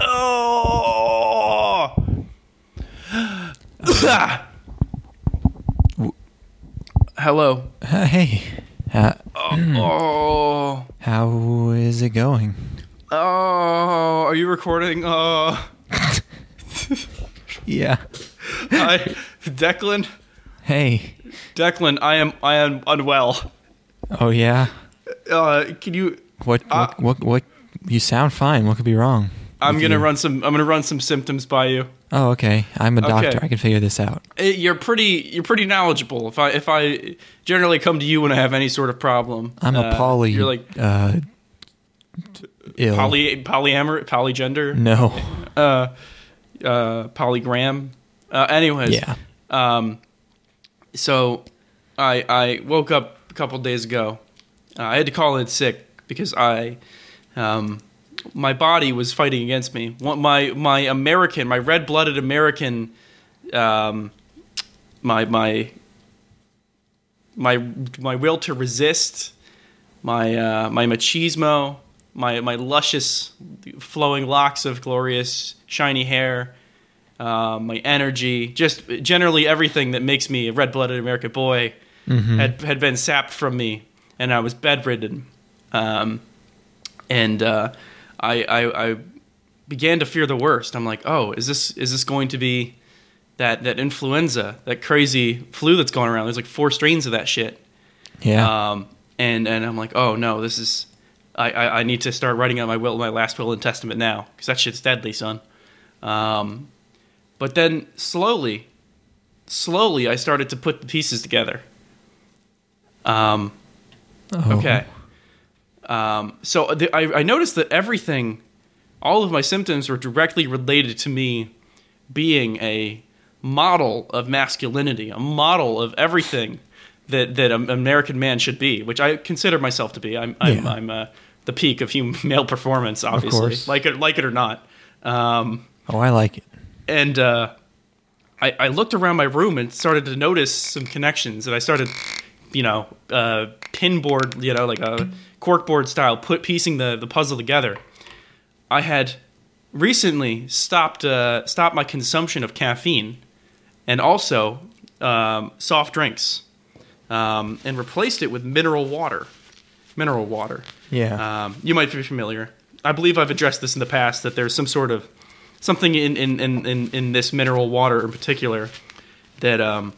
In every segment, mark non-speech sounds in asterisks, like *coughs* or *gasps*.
oh. Hello. Hey, how, uh, Oh. how is it going? Oh. Are you recording? Oh. *laughs* Yeah. *laughs* Hi, Declan. Hey. Declan, I am I am unwell. Oh yeah. Uh, can you? What? Uh, what? What? What? You sound fine. What could be wrong? I'm gonna you? run some. I'm gonna run some symptoms by you. Oh, okay. I'm a doctor. Okay. I can figure this out. Eh, You're pretty. You're pretty knowledgeable. If I if I generally come to you when I have any sort of problem, I'm a uh, poly. You're like uh, ill. poly polyamor polygender. No. Uh, uh, polygram. Uh, anyways. Yeah. Um, so I I woke up a couple days ago. Uh, I had to call in sick because I um, my body was fighting against me. One- My my American, my red blooded American, um, my my my my will to resist, my uh, my machismo, my my luscious flowing locks of glorious shiny hair, uh, my energy, just generally everything that makes me a red blooded American boy had had been sapped from me, and I was bedridden. Um, and uh, I, I, I began to fear the worst. I'm like, oh, is this is this going to be that that influenza, that crazy flu that's going around? There's like four strains of that shit. Yeah. Um, and and I'm like, oh no, this is. I, I, I need to start writing out my will, my last will and testament now, because that shit's deadly, son. Um, but then slowly, slowly, I started to put the pieces together. Um, Oh. Okay. Um, so the, I, I noticed that everything, all of my symptoms were directly related to me being a model of masculinity, a model of everything that that an American man should be, which I consider myself to be. I'm I'm, Yeah. I'm uh, the peak of human *laughs* male performance, obviously, like it like it or not. Um, Oh, I like it. and uh, I, I looked around my room and started to notice some connections, and I started, you know, uh, pinboard, you know, like a corkboard style, put piecing the the puzzle together. I had recently stopped uh, stopped my consumption of caffeine, and also um, soft drinks, um, and replaced it with mineral water. Mineral water. Yeah. Um, you might be familiar. I believe I've addressed this in the past that there's some sort of something in in, in, in, in this mineral water in particular that um,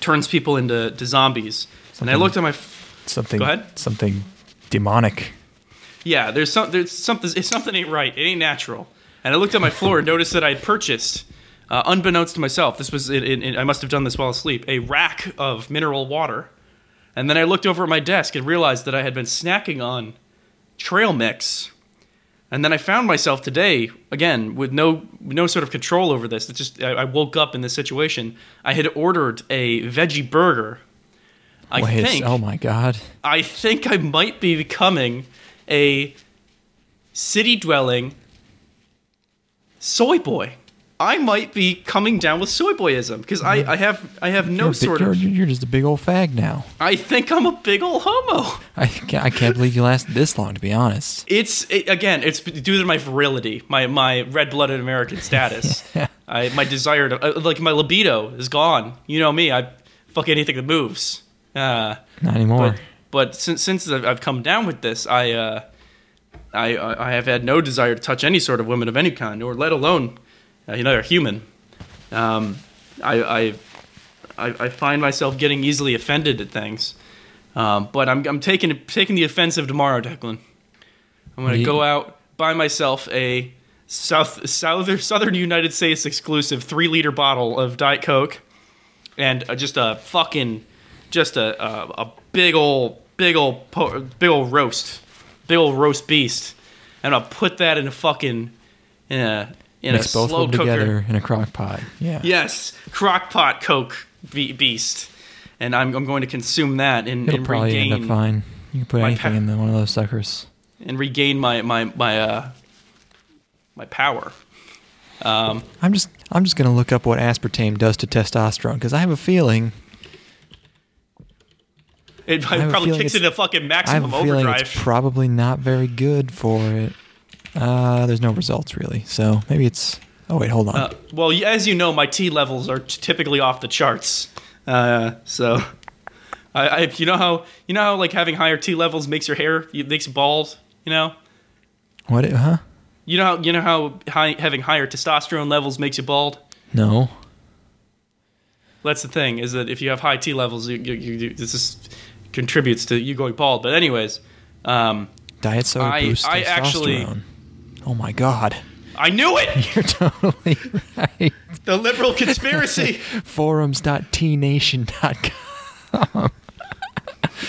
turns people into to zombies. And I looked at my f- something. go ahead. Something demonic. yeah. There's some there's something it's something ain't right. It ain't natural. And I looked at my floor and *laughs* noticed that I had purchased, uh, unbeknownst to myself, this was I must have done this while asleep, a rack of mineral water. And then I looked over at my desk and realized that I had been snacking on trail mix. And then I found myself today again with no no sort of control over this. It just I, I woke up in this situation. I had ordered a veggie burger. I Wait, think oh my god. I think I might be becoming a city dwelling soy boy. I might be coming down with soy boyism because I, I have I have no You're, a big- sort you're, of you're just a big old fag now. I think I'm a big old homo. I can't, I can't believe you lasted this long. To be honest. It's it, again, it's due to my virility, my my red blooded American *laughs* status. I my desire to uh, like my libido is gone. You know me, I fuck anything that moves. Uh, Not anymore. but but since since I've come down with this, I uh, I I I have had no desire to touch any sort of women of any kind, or let alone uh, you know they're human. Um, I, I I I find myself getting easily offended at things, um, but I'm I'm taking taking the offensive tomorrow, Declan. I'm gonna go out buy myself a south southern southern United States exclusive three liter bottle of Diet Coke and uh, just a fucking just a a, a big old big old po- big old roast big old roast beast and I'll put that in a fucking in a in Mix a both slow cooker. together in a crock pot. Yeah. Yes, crock pot Coke be- beast, and I'm I'm going to consume that and, It'll and probably regain end up fine. You can put my anything pa- in the, one of those suckers. and regain my my my uh my power. Um, I'm just I'm just gonna look up what aspartame does to testosterone because I have a feeling it I have a probably kicks it's- into fucking maximum I have a feeling overdrive. it's probably not very good for it. Uh, there's no results really, so maybe it's. Oh wait, hold on. Uh, well, as you know, my T levels are t- typically off the charts. Uh, so, *laughs* I, I, you know how you know how like having higher T levels makes your hair it makes you bald. You know, what? Huh? you know how you know how high, having higher testosterone levels makes you bald. No. That's the thing is that if you have high T levels, you, you, you, this is, contributes to you going bald. But anyways, um, Diet soda I- boosts I testosterone. actually- Oh my god. I knew it. *laughs* You're totally right. The liberal conspiracy. *laughs* Forums.tnation.com. *laughs*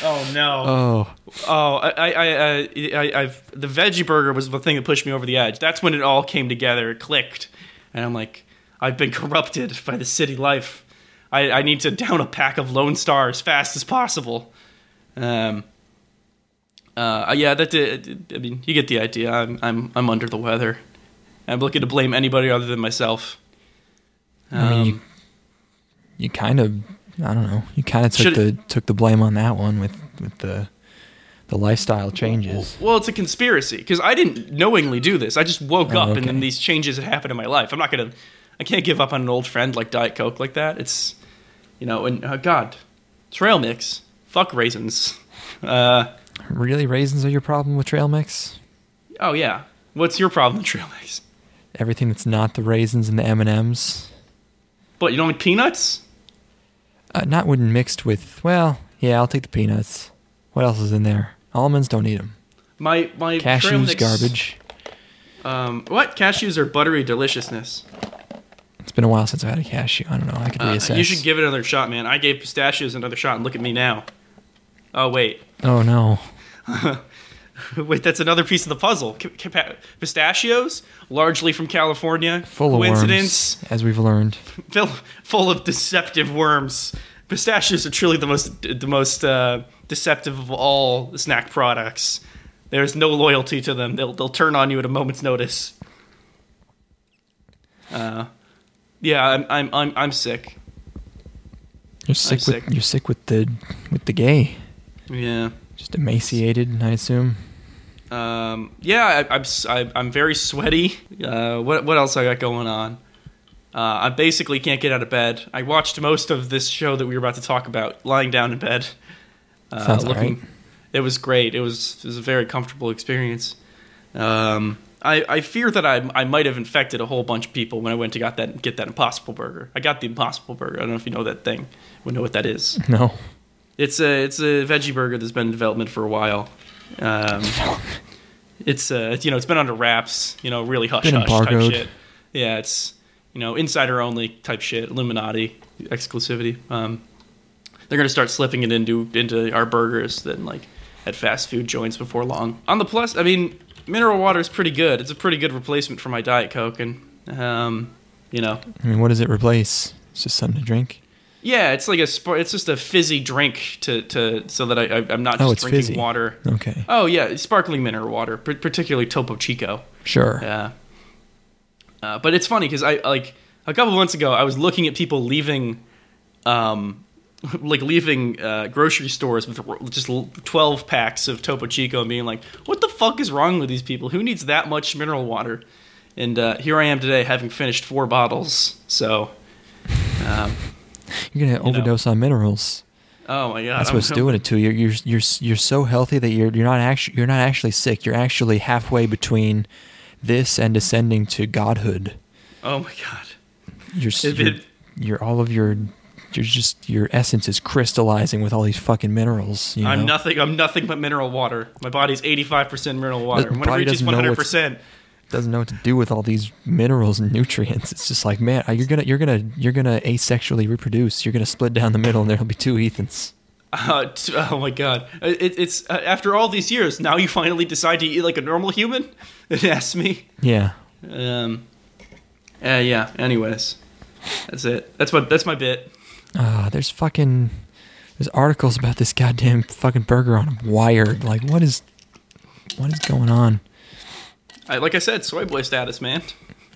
oh no. Oh, Oh, I, I, I, I, I've the veggie burger was the thing that pushed me over the edge. That's when it all came together, it clicked, and I'm like, I've been corrupted by the city life. I, I need to down a pack of Lone Star as fast as possible. Um. Uh, yeah, that did. I mean, you get the idea. I'm, I'm, I'm under the weather. I'm looking to blame anybody other than myself. I mean, you, Um, you kind of, I don't know, you kind of took the took the blame on that one with with the the lifestyle changes. Well, it's a conspiracy because I didn't knowingly do this. I just woke Oh, up and then these changes had happened in my life. I'm not gonna, I can't give up on an old friend like Diet Coke like that. It's, you know, and uh, God, trail mix, fuck raisins. Uh, Really, raisins are your problem with trail mix? oh yeah, what's your problem with trail mix? Everything that's not the raisins and the M and M's, But you don't like peanuts? uh, not when mixed with. Well, yeah, I'll take the peanuts. What else is in there? Almonds don't eat them. My my trail Cashews mix, garbage. Um, what cashews are buttery deliciousness. It's been a while since I've had a cashew. I don't know. I could Uh, reassess. you should give it another shot, man. I gave pistachios another shot, and look at me now. Oh wait, Oh no. *laughs* Wait, that's another piece of the puzzle. Pistachios, largely from California. Full of Coincidence? worms, as we've learned. Full, full of deceptive worms. Pistachios are truly the most the most uh, deceptive of all snack products. There's no loyalty to them. They'll they'll turn on you at a moment's notice. Uh, yeah, I'm I'm I'm, I'm sick. You're sick with sick. you're sick with the with the gay. Yeah. Emaciated, I assume. Um, yeah, I, I'm I, I'm very sweaty. Uh, what what else I got going on? Uh, I basically can't get out of bed. I watched most of this show that we were about to talk about lying down in bed. Uh, Sounds alright. It was great. It was it was a very comfortable experience. Um, I, I fear that I I might have infected a whole bunch of people when I went to got that get that Impossible Burger. I got the Impossible Burger. I don't know if you know that thing. We know what that is. No. It's a it's a veggie burger that's been in development for a while. Um, it's uh you know it's been under wraps. You know, really hush Been hush type shit. Yeah, it's you know insider only type shit. Illuminati exclusivity. Um, they're gonna start slipping it into into our burgers then like at fast food joints before long. On the plus, I mean, mineral water is pretty good. It's a pretty good replacement for my diet coke, and um, you know, I mean, what does it replace? It's just something to drink. Yeah, it's like a sp- it's just a fizzy drink to to so that I, I'm not just Oh, it's drinking fizzy. water. Okay. Oh yeah, sparkling mineral water, particularly Topo Chico. Sure. Yeah. Uh, but it's funny because I like a couple months ago I was looking at people leaving, um, *laughs* like leaving uh, grocery stores with just twelve packs of Topo Chico and being like, "What the fuck is wrong with these people? Who needs that much mineral water?" And uh, here I am today, having finished four bottles. So, um, You're gonna know. overdose on minerals. oh my god, That's I'm- what's doing it to you. You're you're you're so healthy that you're you're not actually you're not actually sick. You're actually halfway between this and ascending to godhood. Oh my god. You're you're, it- you're all of your you're just your essence is crystallizing with all these fucking minerals. You I'm nothing. I'm nothing but mineral water. My body's 85% mineral water. When it reaches doesn't know 100%, doesn't know what to do with all these minerals and *laughs* nutrients. It's just like, man, you're gonna you're gonna you're gonna asexually reproduce. You're gonna split down the middle, and there'll be two Ethans. *laughs* uh, t- oh my god, it, it's uh, after all these years. Now you finally decide to eat like a normal human. *laughs* It asks me. Yeah, Um. Uh, yeah. Anyways, that's it. That's what. That's my bit. uh, there's fucking there's articles about this goddamn fucking burger on Wired. Like, what is what is going on? I, like I said, soy boy status, man.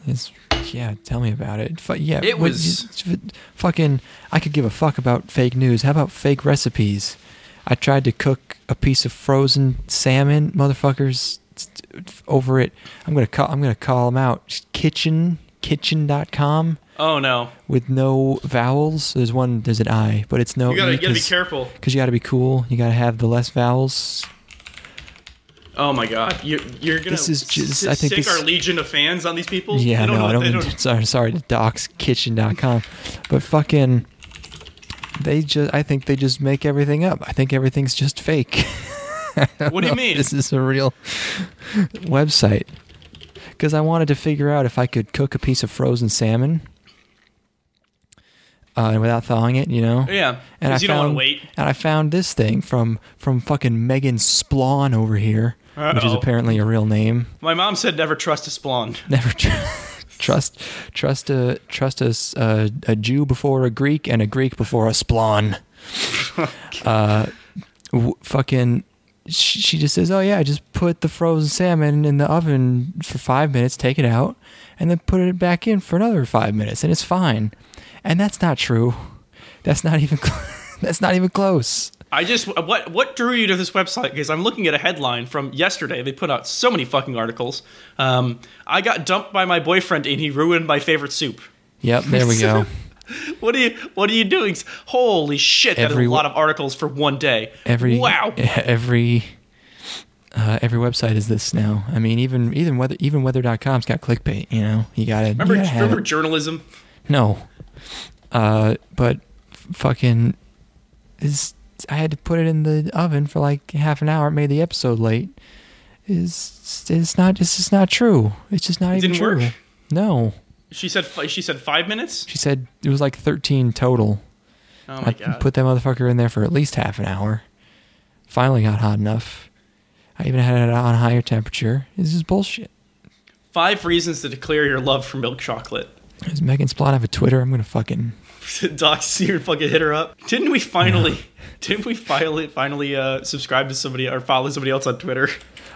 It's yeah, tell me about it. Fu- yeah, It what- was- you- fucking. I could give a fuck about fake news. How about fake recipes? I tried to cook a piece of frozen salmon, motherfuckers. Over it, I'm gonna call. I'm gonna call them out. Kitchen, kitchen.com Oh no, with no vowels. There's one. There's an I, but it's no. you gotta, you gotta be careful. Because you got to be cool. You got to have the less vowels. Oh my god, you, you're gonna This is just- s- I think this- our legion of fans on these people. Yeah, don't no, know- I don't mean to, *laughs* sorry, sorry to dox kitchen.com. But fucking they just I think they just make everything up. I think everything's just fake. *laughs* What do you mean? This is a real website. Cuz I wanted to figure out if I could cook a piece of frozen salmon uh, without thawing it, you know? Yeah, And I you don't found- wait. And I found this thing from from fucking Megan Splawn over here, which is apparently a real name. My mom said never trust a Splawn. *laughs* Never tr- *laughs* trust trust a trust a, a a Jew before a Greek and a Greek before a splawn. *laughs* uh, w- fucking. She she just says, "Oh yeah, just put the frozen salmon in the oven for five minutes, take it out, and then put it back in for another five minutes, and it's fine." And that's not true. That's not even. *laughs* That's not even close. I just what what drew you to this website? Because I'm looking at a headline from yesterday. They put out so many fucking articles. Um, I got dumped by my boyfriend and he ruined my favorite soup. Yep, there we go. *laughs* What are you What are you doing? Holy shit! That is Every a lot of articles for one day. Every wow. every uh, every website is this now. I mean, even even weather even weather.com's got clickbait. You know, you gotta Remember you Remember it. journalism? no, uh, but fucking is I had to put it in the oven for like half an hour. It made the episode late. Is it's not it's just not true. It's just not It even didn't true. work? No, She said she said five minutes. she said it was like thirteen total. Oh my I god. put that motherfucker in there for at least half an hour. Finally got hot enough. I even had it on higher temperature. This is bullshit. Five reasons to declare your love for milk chocolate. Does Megan Splawn have a Twitter? I'm gonna fucking. *laughs* Doc, see her fucking hit her up. Didn't we finally? *laughs* Didn't we finally finally uh, subscribe to somebody or follow somebody else on Twitter?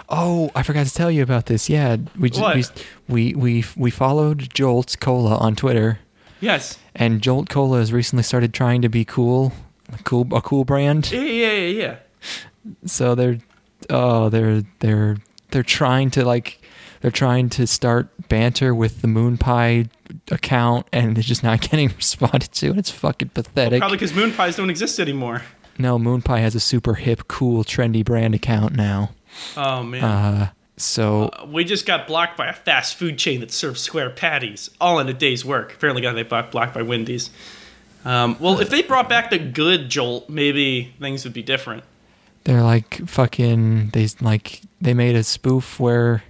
Oh, I forgot to tell you about this. Yeah, we just, we we we we followed Jolt Cola on Twitter, Yes. and Jolt Cola has recently started trying to be cool, a cool a cool brand. Yeah, yeah, yeah, yeah. So they're oh they're they're they're trying to like they're trying to start banter with the Moon Pie account, and they're just not *laughs* getting responded to, and it's fucking pathetic. Probably because moon pies don't exist anymore. no, Moon Pie has a super hip, cool, trendy brand account now. Oh man. Uh, so Uh, we just got blocked by a fast food chain that serves square patties, all in a day's work. Apparently, got they got blocked by Wendy's. Um, well, if they brought back the good Jolt, maybe things would be different. they're like fucking they like they made a spoof where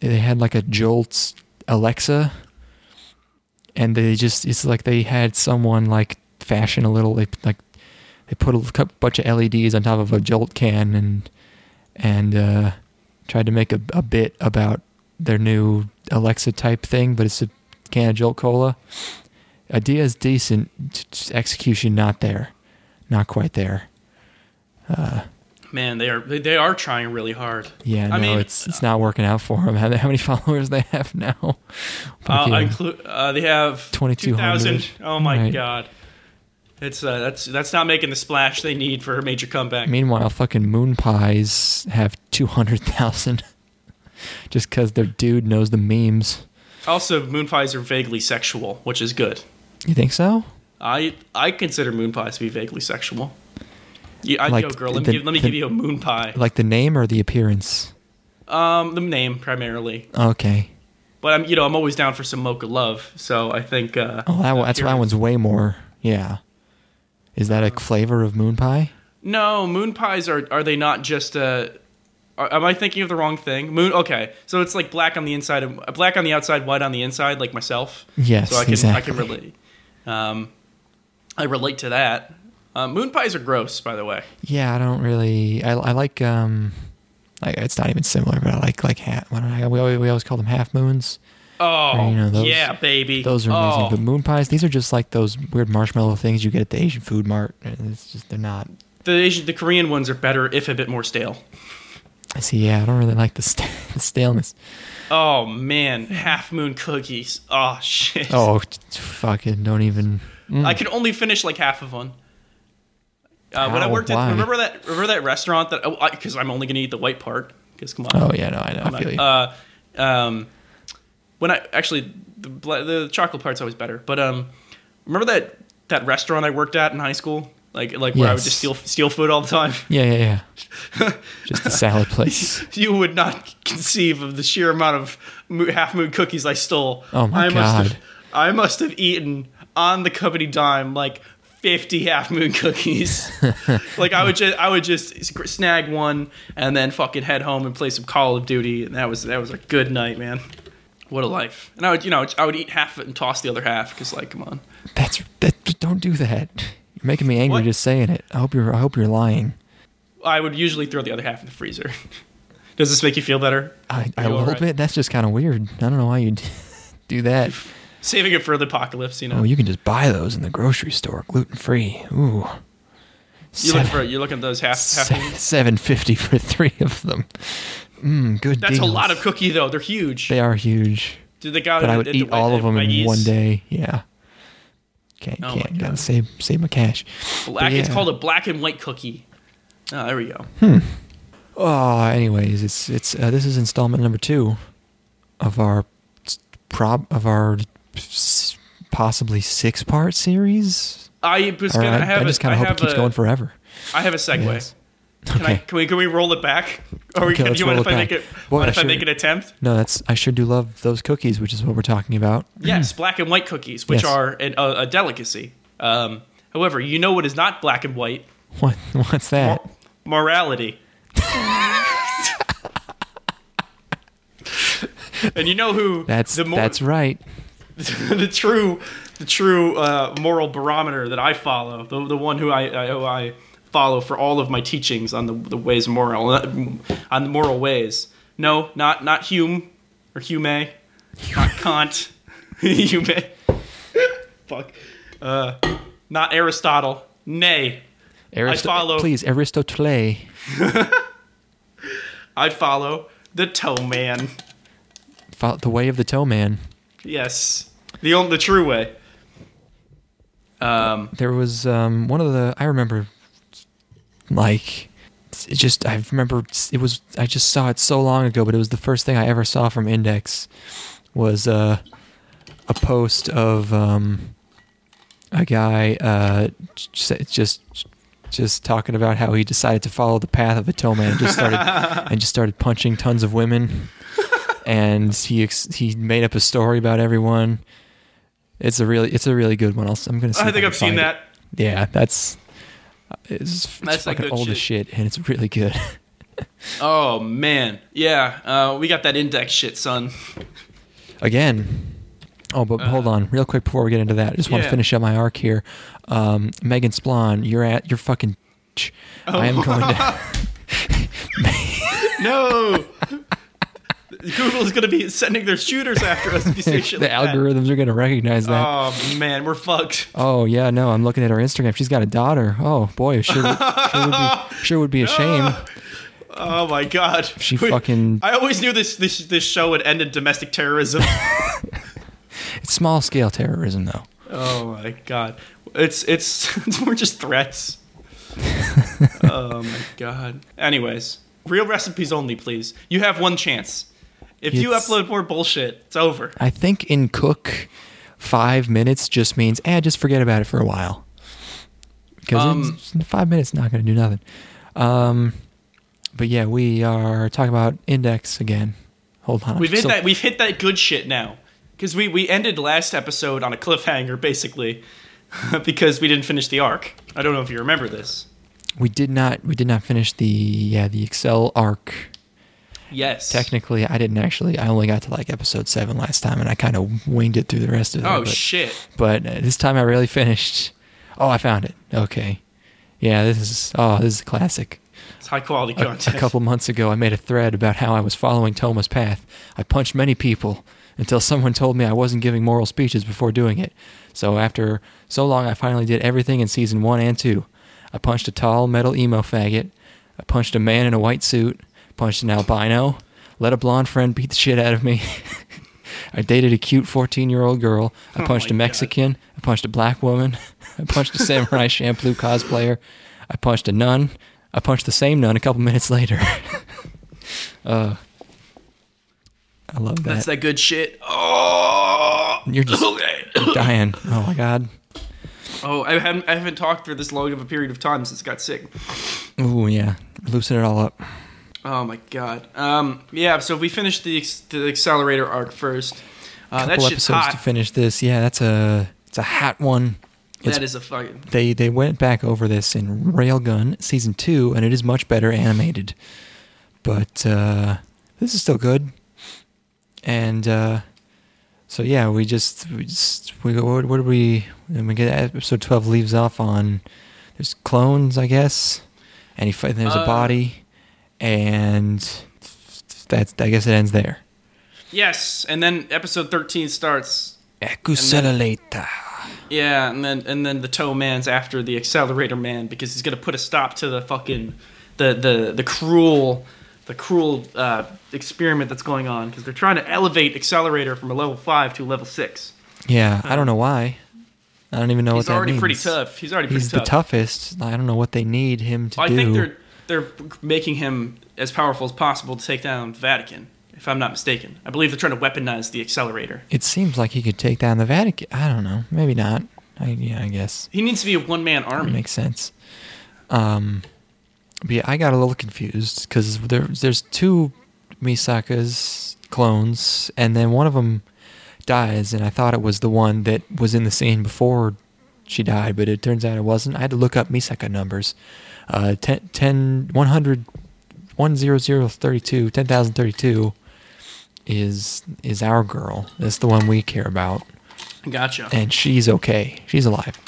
they had like a Jolt's Alexa and they just it's like they had someone like fashion a little they like they put a bunch of LEDs on top of a Jolt can and and uh tried to make a, a bit about their new Alexa type thing but it's a can of Jolt Cola. Idea is decent execution not there not quite there Man, they are they, are trying really hard. Yeah, no, I mean, it's it's not working out for them. How, *laughs* how many *laughs* followers they have now? Uh, I include uh, they have twenty two thousand. Oh my Right. god, it's uh, that's that's not making the splash they need for a major comeback. Meanwhile, fucking Moon Pies have two hundred thousand, *laughs* just because their dude knows the memes. Also, moon pies are vaguely sexual, which is good. You think so? I I consider moon pies to be vaguely sexual. Yeah, I, Like yo, girl, let me, the- give, let me the- give you a moon pie. Like the name or the appearance? Um, the name primarily, Okay. but I'm you know I'm always down for some mocha love. So I think uh, Oh, that, that's that one's way more. Yeah. Is that a flavor of Moon Pie? No, moon pies are are they not just uh are, am I thinking of the wrong thing? Moon okay. So it's like black on the inside and uh, black on the outside, white on the inside like myself. Yes, So I can exactly. I can relate. Um I relate to that. Uh, moon pies are gross, by the way. Yeah, I don't really. I, I like um, like it's not even similar, but I like like half. What I, we always, we always call them half moons. Oh, you know, those- yeah, baby. Those are amazing. Oh, But moon pies, these are just like those weird marshmallow things you get at the Asian food mart. It's just they're not. the Asian, the Korean ones are better, if a bit more stale. I see, yeah, I don't really like the, st- *laughs* the staleness. Oh man, half moon cookies. Oh shit. Oh, fucking don't even. mm. I could only finish like half of one. Uh, when I worked at Why? remember that remember that restaurant that because I'm only gonna eat the white part because come on Oh yeah, no, I know. I feel you. uh, um, when I actually the the chocolate part's always better. But um, remember that that restaurant I worked at in high school, like like where I would just steal steal food all the time. *laughs* yeah, yeah, yeah. *laughs* Just a salad place. *laughs* you would not conceive of the sheer amount of mo- half moon cookies I stole. Oh, my I Must God. have, I must have eaten on the company dime like. 50 half moon cookies. *laughs* like I would just I would just snag one and then fucking head home and play some Call of Duty and that was that was a good night, man. What a life. And I would, you know, I would eat half of it and toss the other half cuz like come on. That's that. Don't do that. You're making me angry What? just saying it. I hope you're. I hope you're lying. I would usually throw the other half in the freezer. *laughs* Does this make you feel better? I, a you little right? bit. That's just kind of weird. I don't know why you'd *laughs* do that. Saving it for the apocalypse, you know. Oh, you can just buy those in the grocery store, gluten free. Ooh. you look for you're looking at those half half. Seven fifty for three of them. Mmm, good. That's a lot of cookie though. They're huge. They are huge, Do they got but I would eat all of them in one day. Yeah. Can't Oh can't gotta save save my cash. Black, It's yeah. called a black and white cookie. Oh, there we go. Hmm. Oh, anyways, it's it's uh, this is installment number two of our prob of our possibly six part series. I was gonna I, have I just kind of hope it keeps a- going forever. I have a segue. Yes. Can I? Can we? Can we roll it back? Or we Okay, can, you roll if it I back. make it? Mind I if I should- make an attempt? No, that's I sure do love those cookies, which is what we're talking about. Yes, black and white cookies, which Yes. are an, a, a delicacy. Um, however, you know what is not black and white? What what's that? Mor- morality. *laughs* and you know who That's the mor- that's right. *laughs* the true the true uh, moral barometer that I follow, the, the one who I, I who I follow for all of my teachings on the, the ways of moral on the moral ways. No, not not Hume or Hume, not *laughs* Kant. *laughs* Hume. Fuck. Uh, not Aristotle. Nay, Aristo- follow- Please, Aristotle. I follow the toe man. Fo- the way of the toe man. Yes, the only the true way. Um, There was um, one of the I remember, like, it just I remember it was I just saw it so long ago, but it was the first thing I ever saw from Index was uh, a post of um, a guy uh, just just just talking about how he decided to follow the path of a toe man and just started *laughs* and just started punching tons of women, and he ex- he made up a story about everyone. It's a really it's a really good one. I'll, I'm gonna. I think can I've seen it. that. Yeah, that's it's, it's That's like fucking old as shit. shit, and it's really good. *laughs* Oh man, yeah. Uh, we got that index shit, son. Again. Oh, but hold on, real quick before we get into that, I just want Uh, yeah. to finish up my arc here. Um, Megan Splawn, you're at you're fucking. I am going *laughs* to. *laughs* No. Google is going to be sending their shooters after us if you *laughs* say shit the like that. algorithms are going to recognize that. Oh man, we're fucked. Oh yeah, no, I'm looking at her Instagram. She's got a daughter. Oh boy, sure, would- sure would be *laughs* sure would be a shame. Oh my god. She Wait, fucking- I always knew this this this show would end in domestic terrorism. *laughs* It's small scale terrorism though. oh my god. It's it's it's more just threats. oh my god. Anyways, real recipes only, please. You have one chance. If you upload more bullshit, it's over. I think in cook, five minutes just means eh, just forget about it for a while. Because Um, five minutes not going to do nothing. Um, but yeah, we are talking about index again. Hold on, We've hit still- that. We've hit that good shit now, because we we ended last episode on a cliffhanger, basically, *laughs* because we didn't finish the arc. I don't know if you remember this. We did not. We did not finish the yeah the Excel arc. Yes. Technically, I didn't actually. I only got to like episode seven last time, and I kind of winged it through the rest of it. Oh but, shit. But uh, this time I really finished. Oh, I found it. Okay. Yeah, this is. Oh, this is a classic. It's high quality A, a couple months ago, I made a thread about how I was following Toma's path. I punched many people until someone told me I wasn't giving moral speeches before doing it. So after so long, I finally did everything in season one and two. I punched a tall metal emo faggot. I punched a man in a white suit. Punched an albino, let a blonde friend beat the shit out of me. *laughs* I dated a cute 14 year old girl. I Oh punched my a Mexican. I punched a black woman. *laughs* I punched a Samurai Champloo cosplayer. I punched a nun. I punched the same nun a couple minutes later. *laughs* uh, I love that. That's that good shit. Oh, You're just dying. Oh my god. oh, I haven't I haven't talked for this long of a period of time since I got sick. Oh yeah. Loosen it all up. Oh my god. Um, yeah. So we finished the the accelerator arc first. Uh, couple episodes hot. to finish this. Yeah, that's a it's a hot one. It's, that is a fucking. they they went back over this in Railgun season two, and it is much better animated. But uh, this is still good. And uh, so yeah, we just we just we go. What, what do we? And we get episode twelve leaves off on. There's clones, I guess, and he fight. There's a Uh. body, and that's I guess it ends there. Yes, and then episode thirteen starts. Ekuselaleta. Yeah, and then and then the toe man's after the accelerator man because he's gonna put a stop to the fucking the the the cruel the cruel uh, experiment that's going on because they're trying to elevate accelerator from a level five to a level six. Yeah, I don't know why. I don't even know what He's that already pretty tough. He's already pretty He's tough. the toughest. I don't know what they need him to I do. think they're they're making him as powerful as possible to take down the Vatican. If I'm not mistaken, I believe they're trying to weaponize the accelerator. It seems like he could take down the Vatican. I don't know. Maybe not. I, yeah, I guess He needs to be a one man army. makes sense. Um, but yeah, I got a little confused because there, there's two Misaka's clones, and then one of them dies, and I thought it was the one that was in the scene before she died, but it turns out it wasn't. I had to look up Misaka numbers. Uh, 10, 10 100, 10032, 10,032 is is our girl. That's the one we care about, Gotcha. and she's okay. She's alive.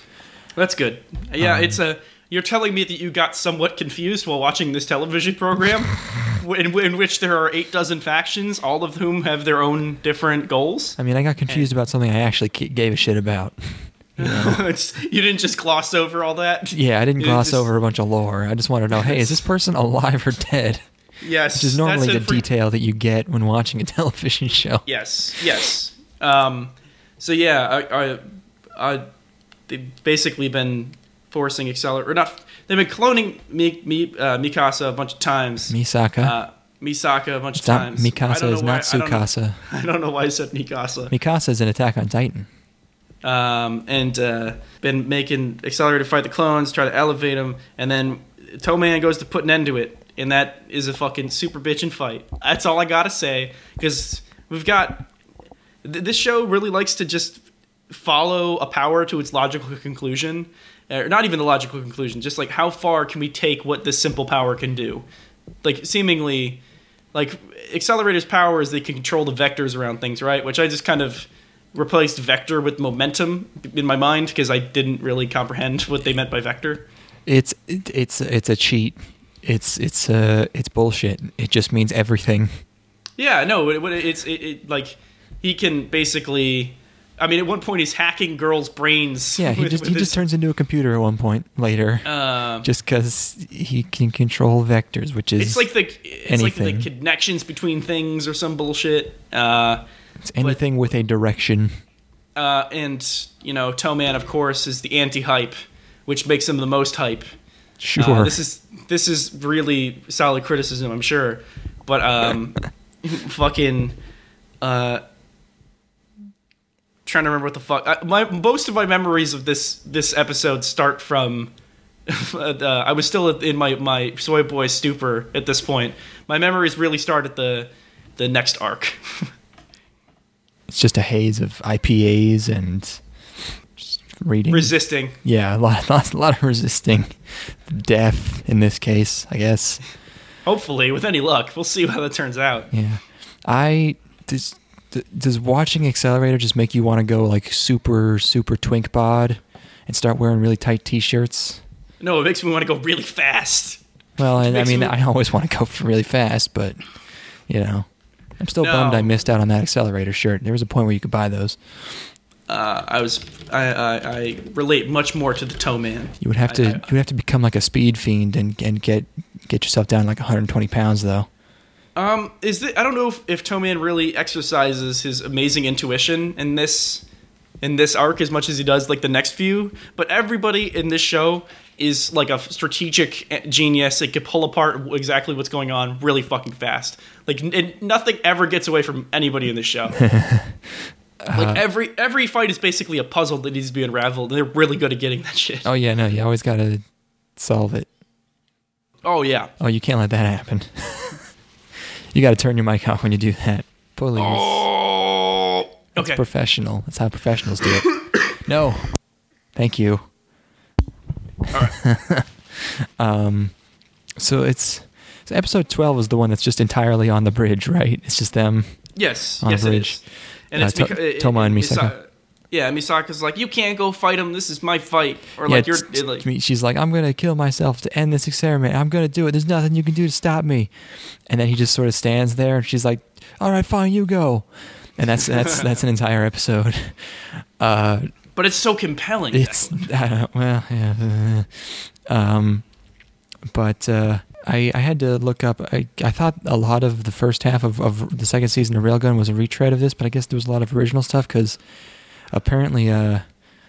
That's good. Yeah, Um, it's a. You're telling me that you got somewhat confused while watching this television program, *laughs* in, in which there are eight dozen factions, all of whom have their own different goals. I mean, I got confused about something I actually gave a shit about. *laughs* It's- you didn't just gloss over all that. Yeah, I didn't You gloss just- over a bunch of lore. I just want to know, hey, is this person alive or dead? Yes, Which is normally the a detail that you get when watching a *laughs* television show. Yes, yes. Um, so yeah, I, I, I, they've basically been forcing accelerate or not. They've been cloning Mi, Mi, uh, Mikasa a bunch of times. Misaka. Uh, Misaka a bunch it's of times. Mikasa is know not why- I don't know- Sukasa. *laughs* I don't know why I said Mikasa. Mikasa is an Attack on Titan. Um, and uh, been making Accelerator fight the clones, try to elevate them, and then Toman goes to put an end to it, and that is a fucking super bitchin' fight. That's all I gotta say, because we've got th- this show really likes to just follow a power to its logical conclusion, or not even the logical conclusion, just like how far can we take what this simple power can do, like seemingly. Like Accelerator's power is they can control the vectors around things, right? Which I just kind of replaced vector with momentum in my mind because I didn't really comprehend what they meant by vector. It's it's it's a cheat. It's it's uh it's bullshit. It just means everything. Yeah, no, it, it- it's it, it, like he can basically. I mean, at one point he's hacking girls' brains. Yeah, he with- just with he his- just turns into a computer at one point later, Um, just because he can control vectors, which is it's like the it's like the connections between things or some bullshit. Uh, it's anything with a direction. uh, and you know, Toman, of course, is the anti-hype, which makes him the most hype. Sure. Uh, this is this is really solid criticism, I'm sure, but um, *laughs* fucking, uh, trying to remember what the fuck. I, my most of my memories of this this episode start from. *laughs* uh, I was still in my my soy boy stupor at this point. My memories really start at the the next arc. *laughs* it's just a haze of IPAs and just reading. Resisting. yeah, a lot, *laughs* lot, a lot of resisting death in this case, I guess. Hopefully, with any luck, we'll see how that turns out. Yeah, I does does watching Accelerator just make you want to go like super super twink bod and start wearing really tight t-shirts? No, it makes me want to go really fast. Well, and I mean, me- I always want to go really fast, but you know, I'm still No. bummed I missed out on that Accelerator shirt. There was a point where you could buy those. Uh, I was I, I, I relate much more to the toe man. You would have to I- you would have to become like a speed fiend and and get get yourself down like 120 pounds though. Um, is the, I don't know if, if Toman really exercises his amazing intuition in this in this arc as much as he does like the next few, but everybody in this show is like a strategic genius. It could pull apart exactly what's going on really fucking fast. Like it, nothing ever gets away from anybody in this show. *laughs* like every every fight is basically a puzzle that needs to be unraveled. They're really good at getting that shit. Oh yeah, no, you always gotta solve it. Oh yeah. Oh, you can't let that happen. *laughs* you gotta turn your mic off when you do that. Please. Oh. That's Okay. professional. That's how professionals do it. *coughs* no. Thank you. All right. *laughs* Um, so it's so episode twelve is the one that's just entirely on the bridge, right? It's just them. Yes, On yes, it bridge. is. And Uh, it's To- because Toma and Misaka. Yeah, Misaka's like, you can't go fight him. This is my fight. Or yeah, like you're t- like, she's like, I'm gonna kill myself to end this experiment. I'm gonna do it. There's nothing you can do to stop me. And then he just sort of stands there, and she's like, All right, fine, you go. And that's that's *laughs* that's an entire episode. *laughs* Uh, but it's so compelling. it's Declan. *laughs* I don't, well, yeah. um, but uh, I I had to look up. I I thought a lot of the first half of, of the second season of Railgun was a retread of this, but I guess there was a lot of original stuff because apparently uh,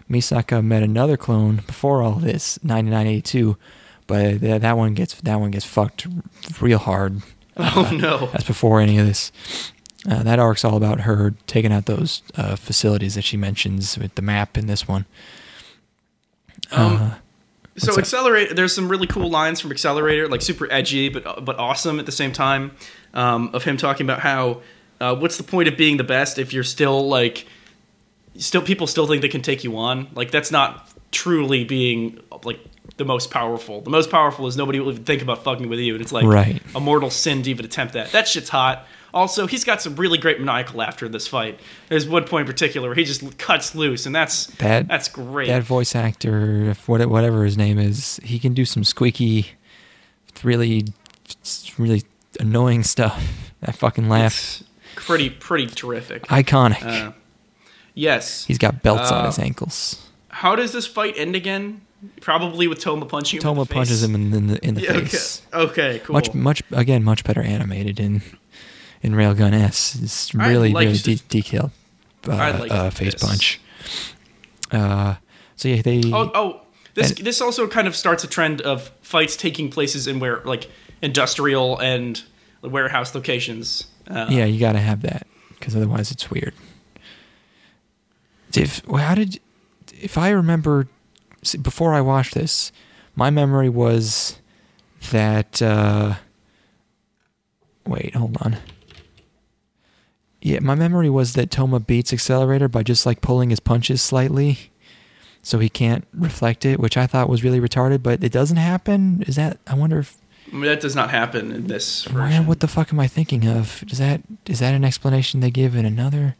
Misaka met another clone before all this, 9982, but that that one gets that one gets fucked real hard. oh no. That's before any of this. Uh, that arc's all about her taking out those uh, facilities that she mentions with the map in this one. Um, Uh, So accelerate. There's some really cool lines from Accelerator, like super edgy but but awesome at the same time. Um, of him talking about how uh, what's the point of being the best if you're still like still people still think they can take you on. Like that's not truly being like the most powerful. The most powerful is nobody will even think about fucking with you, and it's like Right. a mortal sin to even attempt that. That shit's hot. Also, he's got some really great maniacal laughter in this fight. There's one point in particular where he just cuts loose, and that's That- that's great. that voice actor, if whatever his name is, he can do some squeaky, really, really annoying stuff. *laughs* That fucking laugh, It's pretty pretty terrific. iconic. Uh, yes. He's got belts on uh, his ankles. How does this fight end again? Probably with Toma punching him. Toma the face. punches him in, in the in the *laughs* Yeah, face. Okay. Okay. Cool. Much, much again, much better animated in in Railgun S. It's really, liked really this- de- detailed uh, I liked uh, face this. punch. Uh, so yeah, they. Oh, oh. This And- this also kind of starts a trend of fights taking places in where like industrial and warehouse locations. Uh, Yeah, you got to have that because otherwise it's weird. If well, how did if I remember before I watched this, my memory was that uh wait, hold on. Yeah, my memory was that Toma beats Accelerator by just like pulling his punches slightly so he can't reflect it, which I thought was really retarded, but it doesn't happen. Is that I wonder if that does not happen in this version. What the fuck am I thinking of? Is that is that an explanation they give in another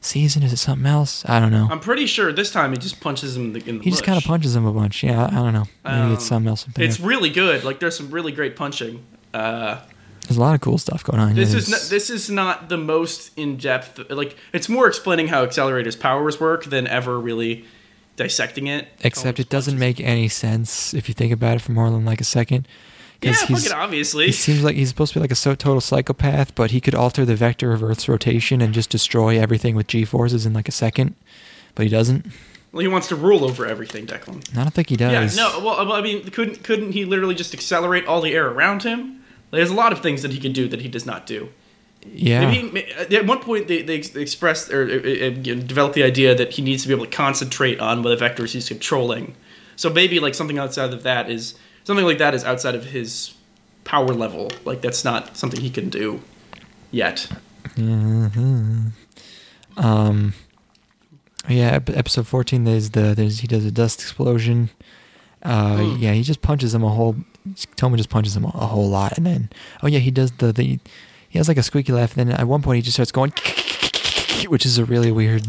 season? Is it something else? I don't know. I'm pretty sure this time he just punches him in the, in the he just kind of punches him a bunch. Yeah, I, I don't know. Maybe it's Um, something else. It's of. really good. Like there's some really great punching. Uh, There's a lot of cool stuff going on. This is not, this is not the most in depth. Like it's more explaining how Accelerator's powers work than ever really dissecting it. except it doesn't make any sense if you think about it for more than like a second. Yeah, fucking obviously. He seems like he's supposed to be like a so total psychopath, but he could alter the vector of Earth's rotation and just destroy everything with G forces in like a second. But he doesn't. Well, he wants to rule over everything, Declan. I don't think he does. Yeah, no. Well, I mean, couldn't couldn't he literally just accelerate all the air around him? There's a lot of things that he could do that he does not do. Yeah. He, at one point they, they expressed or uh, developed the idea that he needs to be able to concentrate on the vectors he's controlling. So maybe like something outside of that is something like that is outside of his power level. Like that's not something he can do yet. Mhm. Um. Yeah, episode fourteen. There's the there's he does a dust explosion. Uh, Mm. yeah, he just punches him a whole. Toma just punches him a, whole lot, and then oh yeah, he does the the. He has like a squeaky laugh. And then at one point he just starts going, *laughs* which is a really weird.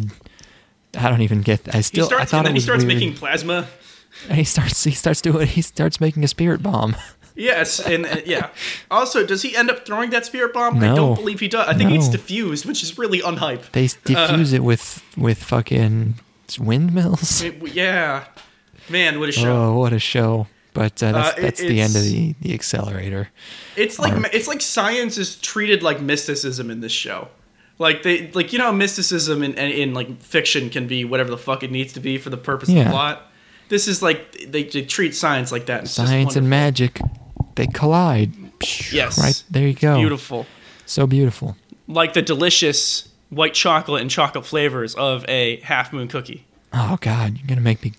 I don't even get. I still. starts I thought and it then he starts weird. making plasma. And he starts. He starts doing. He starts making a spirit bomb. *laughs* Yes, and uh, yeah. Also, does he end up throwing that spirit bomb? I don't believe he does. I think it's No. diffused, which is really unhype. They s- diffuse it with with fucking windmills. *laughs* It- yeah, man, what a show. Oh, what a show! But uh, that's Uh, it- that's the end of the the accelerator. It's like Arc. it's like science is treated like mysticism in this show. Like they like you know mysticism in, in in like fiction can be whatever the fuck it needs to be for the purpose of Yeah. the plot. This is like they, they treat science like that. It's Science and magic, they collide. Yes. Right there you go. Beautiful. So beautiful. Like the delicious white chocolate and chocolate flavors of a half moon cookie. Oh God, you're gonna make me.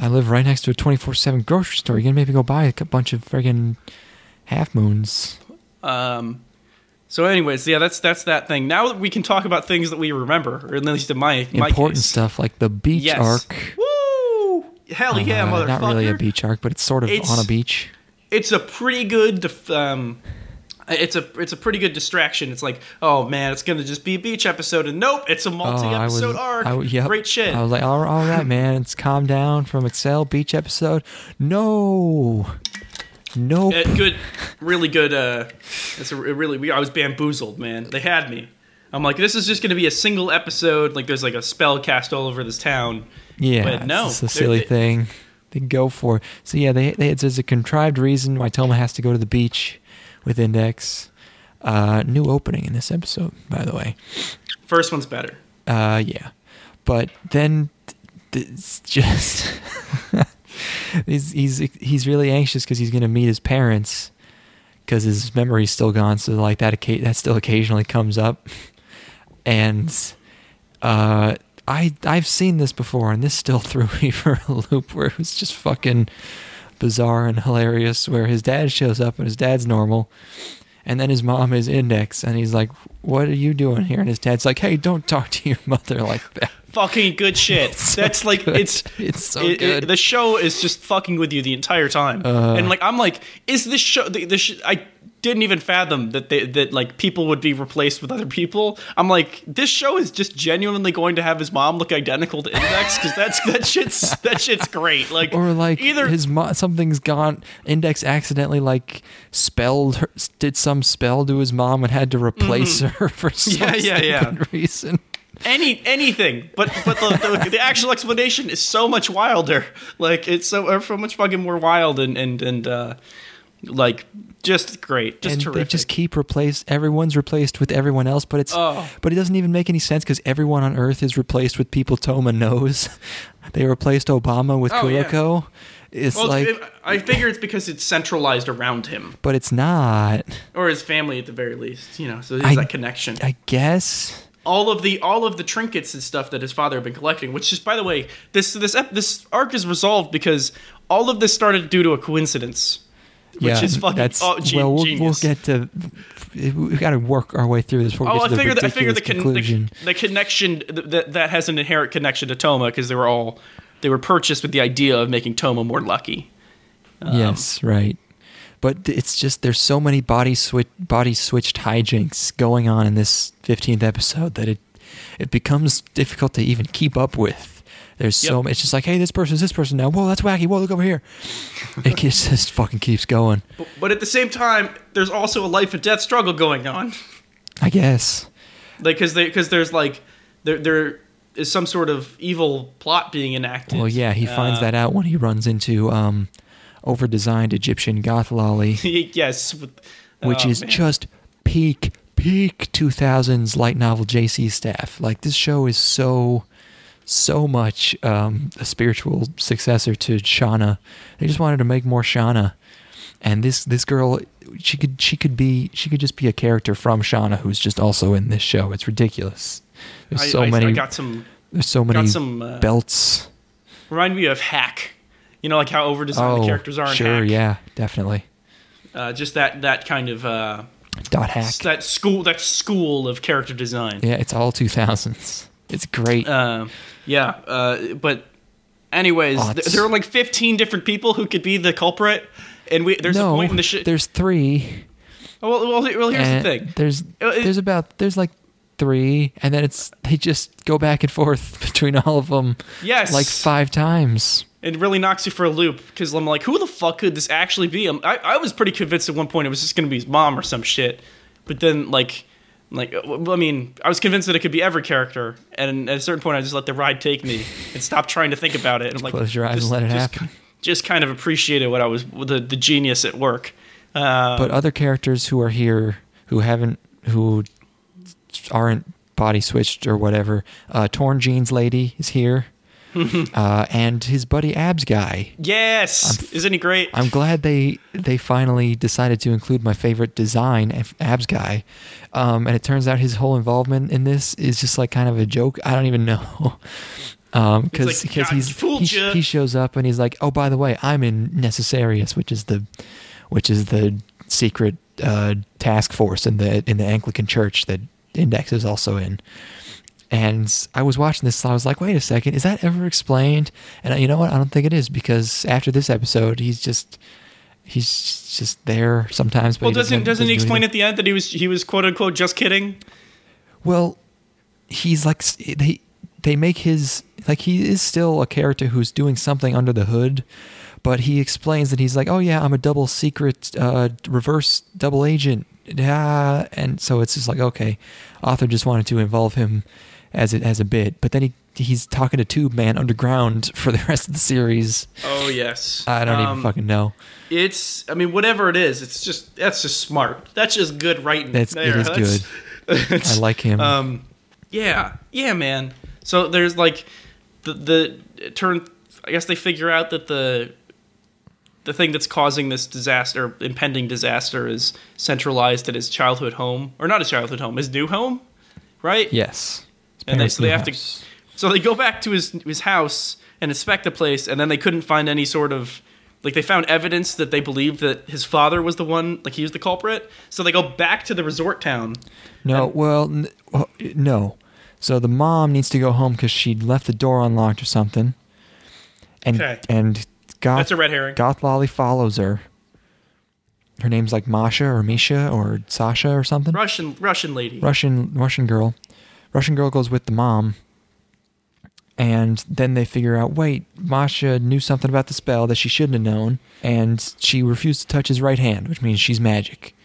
I live right next to a 24/7 grocery store. You're gonna make me go buy a bunch of friggin' half moons. Um, so, anyways, yeah, that's that's that thing. Now we can talk about things that we remember, or at least in my my Important case. stuff like the beach Yes. arc. Woo! Hell yeah, Uh, motherfucker! Not really a beach arc, but it's sort of It's- on a beach. It's a pretty good. Def- um, it's a it's a pretty good distraction. It's like, oh man, it's gonna just be a beach episode, and nope, it's a Oh, I was, multi-episode arc. I yep. Great shit. I was like, all, all right, man, it's calm down from Excel beach episode. No, nope. Uh, good, really good. Uh, it's a it really. We, I was bamboozled, man. They had me. I'm like, this is just going to be a single episode. Like, there's like a spell cast all over this town. Yeah, But no, it's a silly they- thing. They go for. So yeah, they, they there's a contrived reason why Toma has to go to the beach with Index. Uh, new opening in this episode, by the way. First one's better. Uh, yeah, but then th- it's just *laughs* he's he's he's really anxious because he's gonna meet his parents because his memory's still gone. So like that occa- that still occasionally comes up, and uh, I I've seen this before, and this still *laughs* threw me for a loop where it was just fucking bizarre and hilarious. Where his dad shows up and his dad's normal. And then his mom is Index, and he's like, "What are you doing here?" And his dad's like, "Hey, don't talk to your *laughs* mother like that." Fucking good shit. *laughs* so That's like good. it's *laughs* It's so it- it- good. the show is just fucking with you the entire time, Uh. and like I'm like, is this show? The, the sh- I didn't even fathom that they, that like people would be replaced with other people. I'm like, this show is just genuinely going to have his mom look identical to Index because that's that shit's that shit's great. Like Or like either his mo- something's gone. Index accidentally like spelled her, did some spell to his mom and had to replace her *laughs* for some Mm-hmm. Yeah, yeah, yeah. reason. any anything but but the, the, the actual explanation is so much wilder like it's so or so much fucking more wild and and and uh like just great just and terrific they just keep replaced. Everyone's replaced with everyone else, but it's Oh. but it doesn't even make any sense because everyone on Earth is replaced with people Toma knows. *laughs* They replaced Obama with Oh, yeah. Kuroko. It's well, like, I figure it's because it's centralized around him but it's not. or his family at the very least you know so there's I- that connection I guess. all of the all of the trinkets and stuff that his father had been collecting which is by the way this this this arc is resolved because all of this started due to a coincidence which is fucking that's oh, ge- well. We'll, we'll get to. We've got to work our way through this before we Oh, I to the I figure the, con- the, conclusion. the connection that that has an inherent connection to Toma because they were all they were purchased with the idea of making Toma more lucky. Um, yes, right. But it's just there's so many body switch body switched hijinks going on in this 15th episode that it it becomes difficult to even keep up with. There's so much. It's just like, hey, this person's this person now. Whoa, that's wacky. Whoa, look over here. it *laughs* just, just fucking keeps going. But, but at the same time, there's also a life and death struggle going on. I guess. Like because because there's like there there is some sort of evil plot being enacted. Well, yeah, he finds Uh, that out when he runs into um, over-designed Egyptian goth lolly. *laughs* yes, which oh, is man. just peak peak 2000s light novel JC staff. Like this show is so so much um, a spiritual successor to Shana. They just wanted to make more Shana, and this this girl she could she could be she could just be a character from Shana who's just also in this show. It's ridiculous. There's I, so I, many I got some there's so many some, uh, belts. remind me of Hack. You know, like how over designed the characters are in Oh, sure, Hack. yeah, definitely. Uh, just that that kind of uh, Dot hack. that school that school of character design. Yeah, it's all 2000s. It's great. Um, yeah, uh, but anyways, Oh, th- there are like 15 different people who could be the culprit, and we there's no, a point in the shit. there's three. Well, well, well, here's the thing. There's Uh, there's about there's like three, and then it's they just go back and forth *laughs* between all of them. Yes. like five times. It really knocks you for a loop because I'm like, who the fuck could this actually be? I'm, I I was pretty convinced at one point it was just gonna be his mom or some shit, but then like. Like, uh, I mean, I was convinced that it could be every character, and at a certain point, I just let the ride take me and stopped trying to think about it. And I'm like, Close your eyes just- and let it just- happen. just kind of appreciated what I was the the genius at work. Uh, but other characters who are here who haven't who aren't body switched or whatever. Uh, Torn Jeans Lady is here, *laughs* uh, and his buddy Abs guy. yes, I'm- isn't he great? I'm glad they they finally decided to include my favorite design, Abs guy. Um, and it turns out his whole involvement in this is just like kind of a joke. I don't even *laughs* know. Um, He's cause, like, cause he's, he, he shows up and he's like, oh, by the way, I'm in Necessarius, which is the, which is the secret, uh, task force in the, in the Anglican church that Index is also in. And I was watching this, and I was like, wait a second, is that ever explained? And you know what? I don't think it is because after this episode, he's just he's just there sometimes. But well, he doesn't doesn't he explain anything. at the end that he was he was quote unquote just kidding? Well, he's like they they make his like he is still a character who's doing something under the hood, but he explains that he's like, oh yeah, I'm a double secret, uh, reverse double agent, yeah, and so it's just like okay, author just wanted to involve him as a, as a bit, but then he he's talking to Tube Man underground *laughs* for the rest of the series. Oh yes, I don't Um, even fucking know. It's I mean whatever it is, it's just that's just smart. That's just good writing. That's- it there. is That's- *laughs* I like him. Um, yeah, yeah, man. So there's like the the turn. I guess they figure out that the the thing that's causing this disaster, impending disaster, is centralized at his childhood home, or not his childhood home, his new home, right? yes, And they, so they have house. to. So they go back to his his house and inspect the place, and then they couldn't find any sort of like they found evidence that they believed that his father was the one, like he was the culprit. So they go back to the resort town. No, And- well, n- uh, no. So the mom needs to go home because she left the door unlocked or something. And Okay. and Goth That's a red herring. Goth Lolly follows her. Her name's like Masha or Misha or Sasha or something. Russian Russian lady. Russian Russian girl. Russian girl goes with the mom. And then they figure out, wait, Masha knew something about the spell that she shouldn't have known, and she refused to touch his right hand, which means she's magic.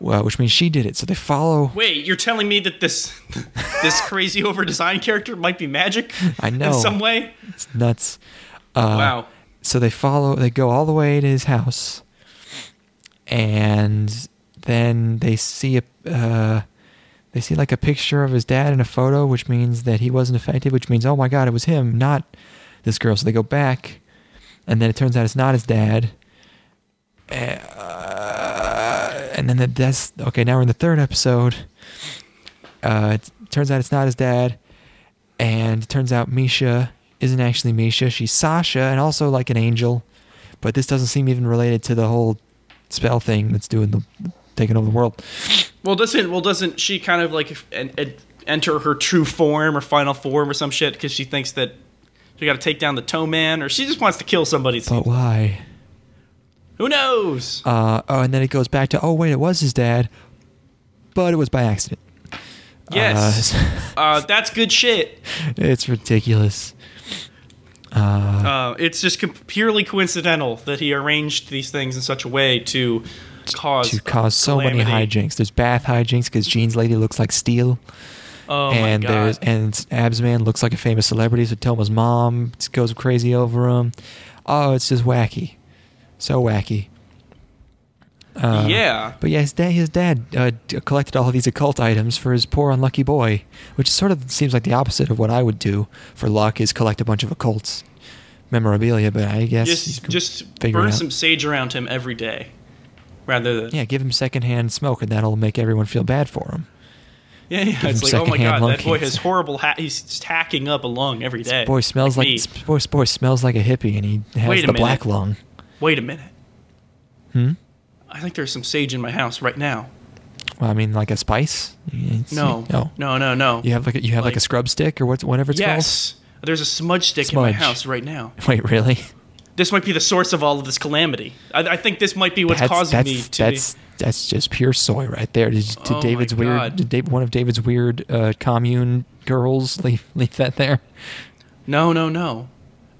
Well, which means she did it. So they follow Wait, you're telling me that this *laughs* this crazy over designed character might be magic I know. in some way? It's nuts. Uh, wow. So they follow. They go all the way to his house, and then they see a. Uh, they see like a picture of his dad in a photo, which means that he wasn't affected. Which means, oh my god, it was him, not this girl. So they go back, and then it turns out it's not his dad. Uh, and then the, that's okay. Now we're in the third episode. Uh, it turns out it's not his dad, and it turns out Misha isn't actually Misha. She's Sasha, and also like an angel. But this doesn't seem even related to the whole spell thing that's doing the taking over the world. Well, doesn't well doesn't she kind of like en- en- enter her true form or final form or some shit because she thinks that she got to take down the toe man or she just wants to kill somebody? But why? Who knows? Uh, oh, and then it goes back to oh wait, it was his dad, but it was by accident. yes, Uh, *laughs* uh, that's good shit. it's ridiculous. Uh, Uh, it's just com- purely coincidental that he arranged these things in such a way to cause to cause so many hijinks. There's bath hijinks because Jean's lady looks like steel, Oh and my god! there's and Abs Man looks like a famous celebrity. So Toma's mom goes crazy over him. Oh, it's just wacky, so wacky. Uh, yeah, But yeah, his dad, his dad uh, collected all of these occult items for his poor unlucky boy, which sort of seems like the opposite of what I would do for luck is collect a bunch of occults memorabilia. But I guess just just burn some sage around him every day, rather than yeah, give him secondhand smoke, and that'll make everyone feel bad for him. yeah, yeah. him It's like oh my god, that boy has horrible. Ha- he's hacking up a lung every day. Boy smells like, s- boy, boy smells like a hippie, and he has Wait the black lung. Wait a minute. Hmm. I think there's some sage in my house right now. Well, I mean, like a spice. It's- No, no. no, no, no. You have like a, you have like, Like- a scrub stick or what, whatever it's yes, there's a smudge stick in my house right now. *laughs* Wait, really? This might be the source of all of this calamity. I, I think this might be what's that's, causing that's, me to. That's that's just pure soy right there. Did, did Oh David's weird? Did Dave, one of David's weird uh, commune girls *laughs* leave leave that there? no, no, no.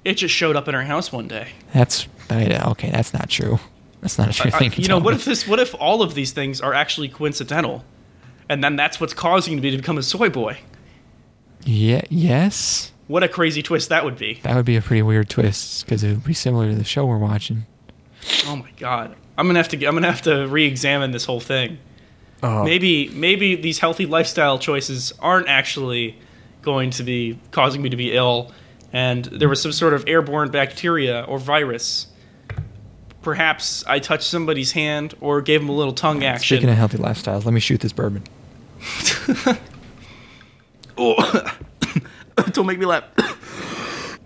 It just showed up in our house one day. That's I, okay. That's not true. That's not a true I- thing. to you know, what me. if this? What if all of these things are actually coincidental, and then that's what's causing me to become a soy boy? Yeah. Yes. What a crazy twist that would be. That would be a pretty weird twist because it would be similar to the show we're watching. Oh my god. I'm gonna have to. I'm gonna have to re-examine this whole thing. Oh, Maybe, maybe these healthy lifestyle choices aren't actually going to be causing me to be ill, and there was some sort of airborne bacteria or virus. Perhaps I touched somebody's hand or gave them a little tongue action. Speaking of healthy lifestyles, let me shoot this bourbon. oh. *laughs* *laughs* *laughs* Don't make me laugh. *coughs*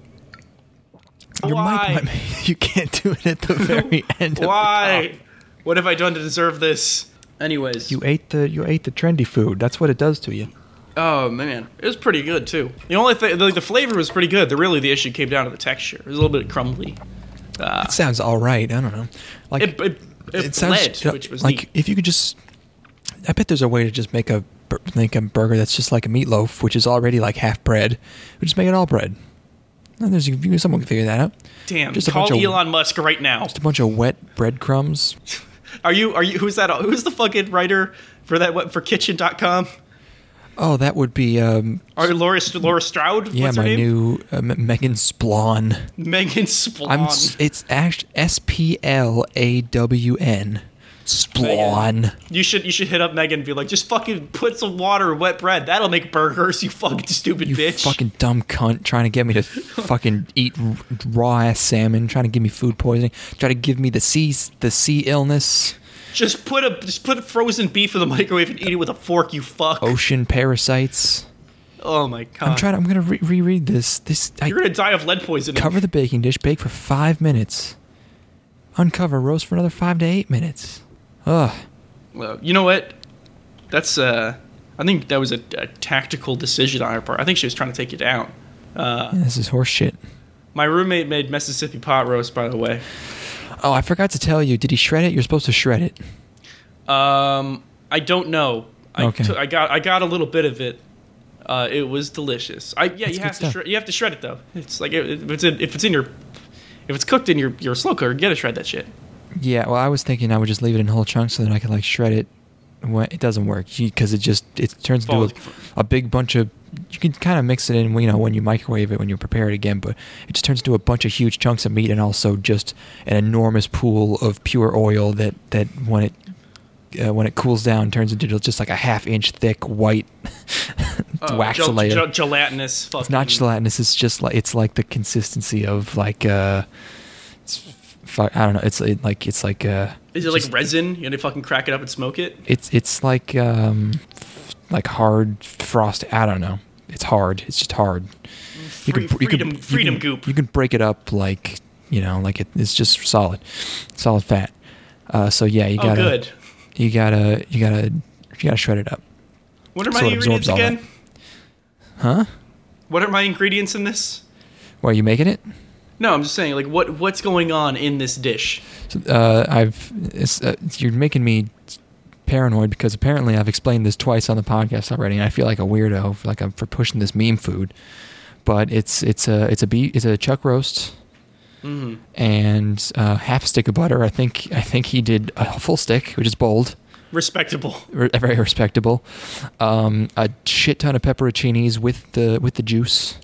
Your Why? mic might- *laughs* you can't do it at the *laughs* very end. Of the Why? What have I done to deserve this? Anyways, You ate the you ate the trendy food. That's what it does to you. oh man, it was pretty good too. The only thing, like the flavor was pretty good. The really the issue came down to the texture. It was a little bit crumbly. Uh, It sounds all right. I don't know. Like it, it, it, sounds bled, which was like neat. if you could just. I bet there's a way to just make a make a burger that's just like a meatloaf, which is already like half bread. We just make it all bread. And there's someone can figure that out. Damn, just a call bunch of- Elon Musk right now. Just a bunch of wet breadcrumbs. *laughs* Are you? Are you? Who's that? Who's the fucking writer for that? What for Kitchen.com? Oh, that would be um, Are Laura Laura Stroud? yeah, What's her my name? new uh, Megan Splawn. Megan Splawn. I'm it's actually S P L A W N. Splawn. You should you should hit up Megan and be like, just fucking put some water in wet bread. That'll make burgers. You fucking stupid You bitch. fucking dumb cunt trying to get me to *laughs* fucking eat raw ass salmon, trying to give me food poisoning, try to give me the sea the sea illness, just put a just put frozen beef in the microwave and eat it with a fork. You fuck. ocean parasites. Oh my god. I'm trying. I'm gonna re- reread this. This You're gonna die of lead poisoning. cover the baking dish, bake for five minutes, uncover, roast for another five to eight minutes. Ugh. Well, you know what? That's uh, I think that was a, a tactical decision on her part. I think she was trying to take you down. Uh, This is horse shit. my roommate made Mississippi pot roast, by the way. Oh, I forgot to tell you. Did he shred it? You're supposed to shred it. Um, I don't know. I, Okay. took- I got I got a little bit of it. Uh, it was delicious. I yeah, That's you have to shred, you have to shred it though. It's like if it's in, if it's in your if it's cooked in your your slow cooker, you gotta shred that shit. Yeah, well, I was thinking I would just leave it in whole chunks so that I could like shred it. When it doesn't work because it just it turns into a, a big bunch of. You can kind of mix it in, you know, when you microwave it, when you prepare it again, but it just turns into a bunch of huge chunks of meat and also just an enormous pool of pure oil that that when it uh, when it cools down turns into just like a half inch thick white Uh, *laughs* wax gel- layer. gel- gelatinous. It's not gelatinous. It's just like it's like the consistency of like uh, it's, fu- I don't know. It's it, like it's like uh, Is it like resin? You know, fucking crack it up and smoke it. It's it's like um, f- like hard frost. I don't know. It's hard. It's just hard. Free, freedom, freedom can, goop. You can break it up like you know, like it, it's just solid, solid fat. Uh, so yeah, you oh, gotta, good. you gotta, you gotta, you gotta shred it up, What are my so ingredients again? huh? What are my ingredients in this? Why are you making it? No, I'm just saying, like, what what's going on in this dish? So, uh, I've it's, uh, you're making me paranoid because apparently I've explained this twice on the podcast already, and I feel like a weirdo, like I'm for pushing this meme food. But it's it's a it's a beef it's a chuck roast hmm and uh, half a stick of butter. I think I think he did a full stick, which is bold, Respectable. re- very respectable. Um, a shit ton of pepperoncinis with the with the juice,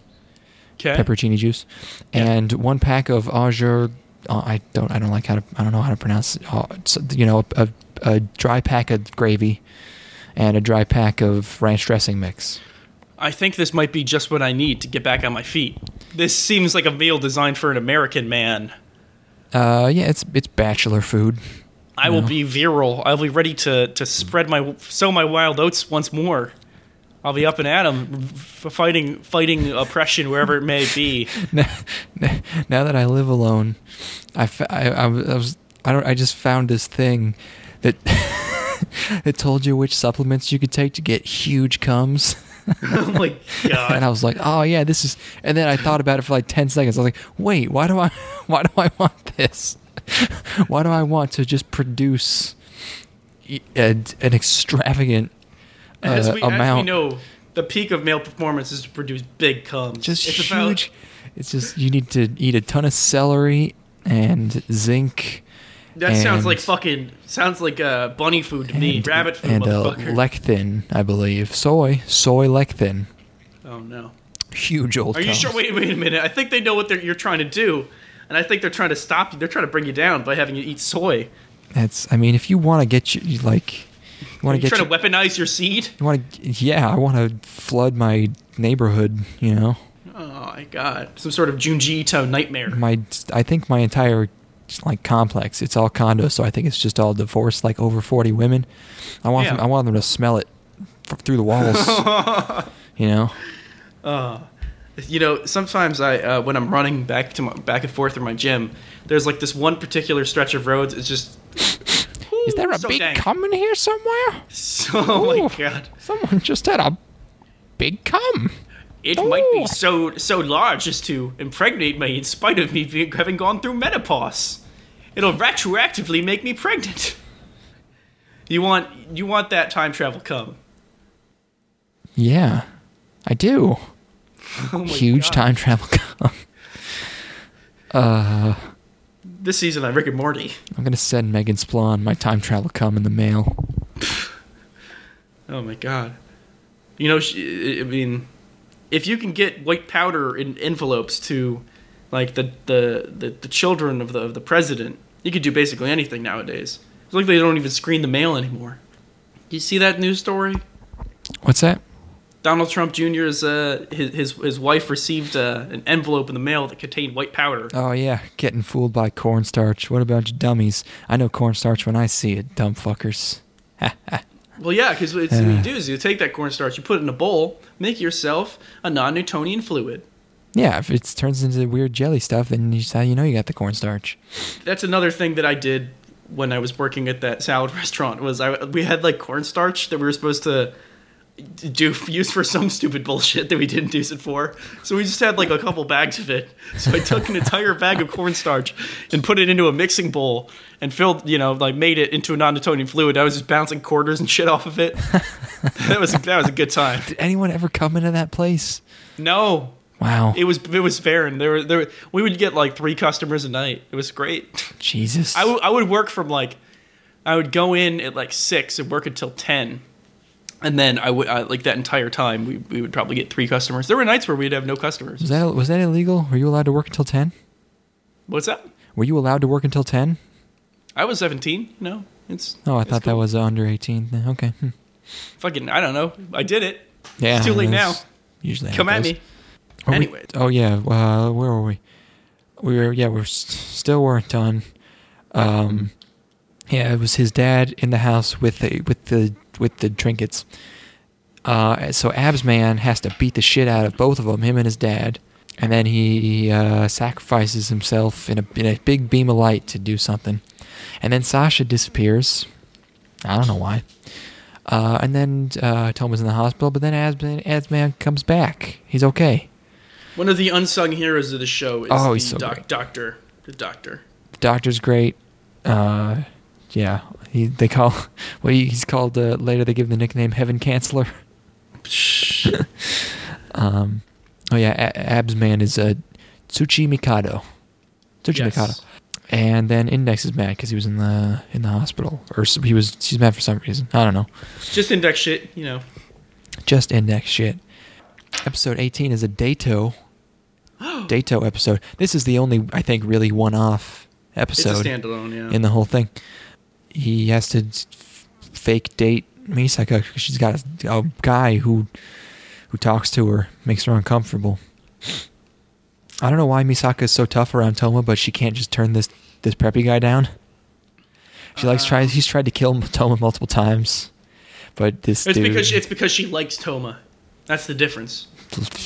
Okay. pepperoncini juice, Yeah. and one pack of Azure. Uh, I don't I don't like how to I don't know how to pronounce it. Uh, you know a, a, a dry pack of gravy and a dry pack of ranch dressing mix. I think this might be just what I need to get back on my feet. This seems like a meal designed for an American man. Uh, yeah, it's it's bachelor food. I will No. be virile. I'll be ready to to spread my sow my wild oats once more. I'll be up and at 'em, f fighting fighting oppression wherever it may be. *laughs* now, now that I live alone, I, I, I was I don't I just found this thing that *laughs* that told you which supplements you could take to get huge comes. *laughs* oh my god! and I was like, "Oh yeah, this is." And then I thought about it for like ten seconds. I was like, "Wait, why do I, why do I want this? why do I want to just produce an extravagant As we, as we know, the peak of male performance is to produce big cums. just it's about- huge. It's just you need to eat a ton of celery and zinc. that sounds like fucking sounds like uh, bunny food to me. and, Rabbit food, and uh, motherfucker. lecithin, I believe. Soy, soy lecithin. oh no! Huge old. Are you sure? Wait, wait a minute. I think they know what they're, you're trying to do, and I think they're trying to stop you. They're trying to bring you down by having you eat soy. That's. I mean, if you want to get you like, you want to get trying you, to weaponize your seed. you want to. Yeah, I want to flood my neighborhood. You know, Oh my god! Some sort of Junji Ito nightmare. my. I think my entire like complex. It's all condos, so I think it's just all divorced, like over forty women. I want Yeah. them. I want them to smell it through the walls. *laughs* you know. Uh, you know, sometimes I uh, when I'm running back to my, back and forth through my gym, there's like this one particular stretch of roads. It's just Is there a so big dank. cum in here somewhere? So, *laughs* oh my god! Someone just had a big cum. It might be so so large as to impregnate me in spite of me being, having gone through menopause. It'll retroactively make me pregnant. You want you want that time travel cum? Yeah, I do. *laughs* Oh Huge God. time travel cum. *laughs* Uh, This season on Rick and Morty. I'm gonna send Megan Splawn my time travel cum in the mail. Oh my god. You know, she, I mean, if you can get white powder in envelopes to, like the the the, the children of the of the president, you could do basically anything nowadays. It's like they don't even screen the mail anymore. Do you see that news story? What's that? Donald Trump Jr.'s uh, his his his wife received uh, an envelope in the mail that contained white powder. Oh yeah, getting fooled by cornstarch. What about you dummies? I know cornstarch when I see it, dumb fuckers. *laughs* Well, yeah, because what you do is you take that cornstarch, you put it in a bowl, make yourself a non-Newtonian fluid. Yeah, if it turns into weird jelly stuff, then you how you know you got the cornstarch. That's another thing that I did when I was working at that salad *laughs* restaurant. Was I we had like cornstarch that we were supposed to do use for some stupid bullshit that we didn't use it for. So we just had like a couple bags of it. So I took an entire bag of cornstarch and put it into a mixing bowl and filled, you know, like made it into a non-Newtonian fluid. I was just bouncing quarters and shit off of it. *laughs* that was that was a good time. Did anyone ever come into that place? No, Wow, it was it was barren. There were there were, we would get like three customers a night. It was great. Jesus. I, w- I would work from like I would go in at like six and work until ten, and then I would I, like that entire time we, we would probably get three customers. There were nights where we'd have no customers. was that was that illegal? Were you allowed to work until ten? What's that? Were you allowed to work until ten? I was seventeen. No, it's Oh, I it's thought that was under eighteen. Okay. Hmm. fucking. I don't know. I did it. Yeah. It's too late now. Usually, Come at me. Are we- oh yeah. Uh, where were we? We were yeah. We're s- still weren't done. Um, yeah, it was his dad in the house with the with the with the trinkets. Uh, so Abs Man has to beat the shit out of both of them, him and his dad, and then he uh, sacrifices himself in a in a big beam of light to do something, and then Sasha disappears. I don't know why. Uh, and then uh, Toma's in the hospital, but then Absman, Absman comes back. He's okay. One of the unsung heroes of the show is Oh, the so doc- doctor. The doctor. The doctor's great. Uh, yeah, he they call *laughs* well he's called uh, later. They give him the nickname Heaven Canceller. *laughs* Um, oh yeah, A- Absman is uh, Tsuchimikado. Tsuchi Yes. Mikado. And then Index is mad because he was in the in the hospital, or he was he's mad for some reason. I don't know. Just index shit. You know. Just Index shit. Episode 18 is a Dato. *gasps* Dato episode. This is the only I think really one-off It's a episode standalone. Yeah. in the whole thing. He has to f- fake date Misaka 'cause she's got a, a guy who who talks to her, makes her uncomfortable. I don't know why Misaka is so tough around Toma, but she can't just turn this this preppy guy down. She likes Uh, tries. He's tried to kill *laughs* Toma multiple times, but this It's dude, because she, it's because she likes Toma. That's the difference.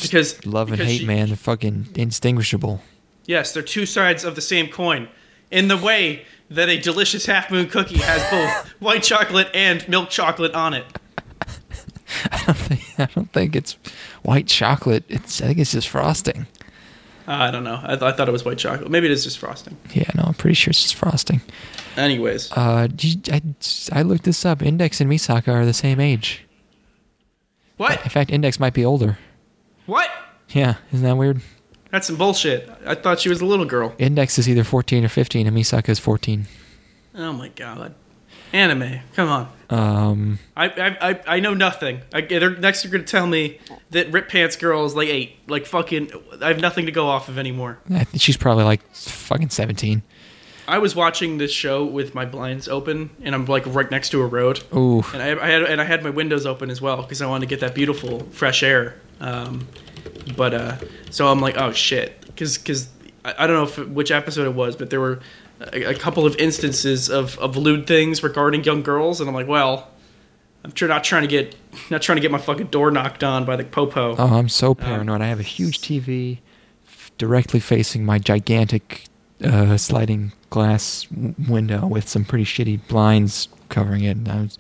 because- *laughs* love and because hate, she- man, they're fucking indistinguishable. Yes, they're two sides of the same coin. In the way that a delicious half moon cookie has both *laughs* white chocolate and milk chocolate on it. I don't think I don't think it's white chocolate. It's I think it's just frosting. Uh, I don't know. I, th- I thought it was white chocolate. Maybe it is just frosting. Yeah, no, I'm pretty sure it's just frosting. Anyways, Uh, you- I, I looked this up. Index and Misaka are the same age. what? In fact, Index might be older. What? Yeah, isn't that weird? That's some bullshit. I thought she was a little girl. Index is either 14 or 15, and Misaka is 14. Oh my god. Anime. Come on. Um, I I, I, I know nothing. I, they're, next, you're gonna tell me that Rip Pants Girl is like eight. Like fucking. I have nothing to go off of anymore. I think she's probably like fucking 17. I was watching this show with my blinds open, and I'm like right next to a road, Ooh. and I, I had and I had my windows open as well because I wanted to get that beautiful fresh air. Um, but uh, so I'm like, oh shit, because because I, I don't know if which episode it was, but there were a, a couple of instances of of lewd things regarding young girls, and I'm like, well, I'm tr- not trying to get not trying to get my fucking door knocked on by the popo. Oh, I'm so paranoid. I have a huge TV directly facing my gigantic uh, sliding glass w- window with some pretty shitty blinds covering it. And I was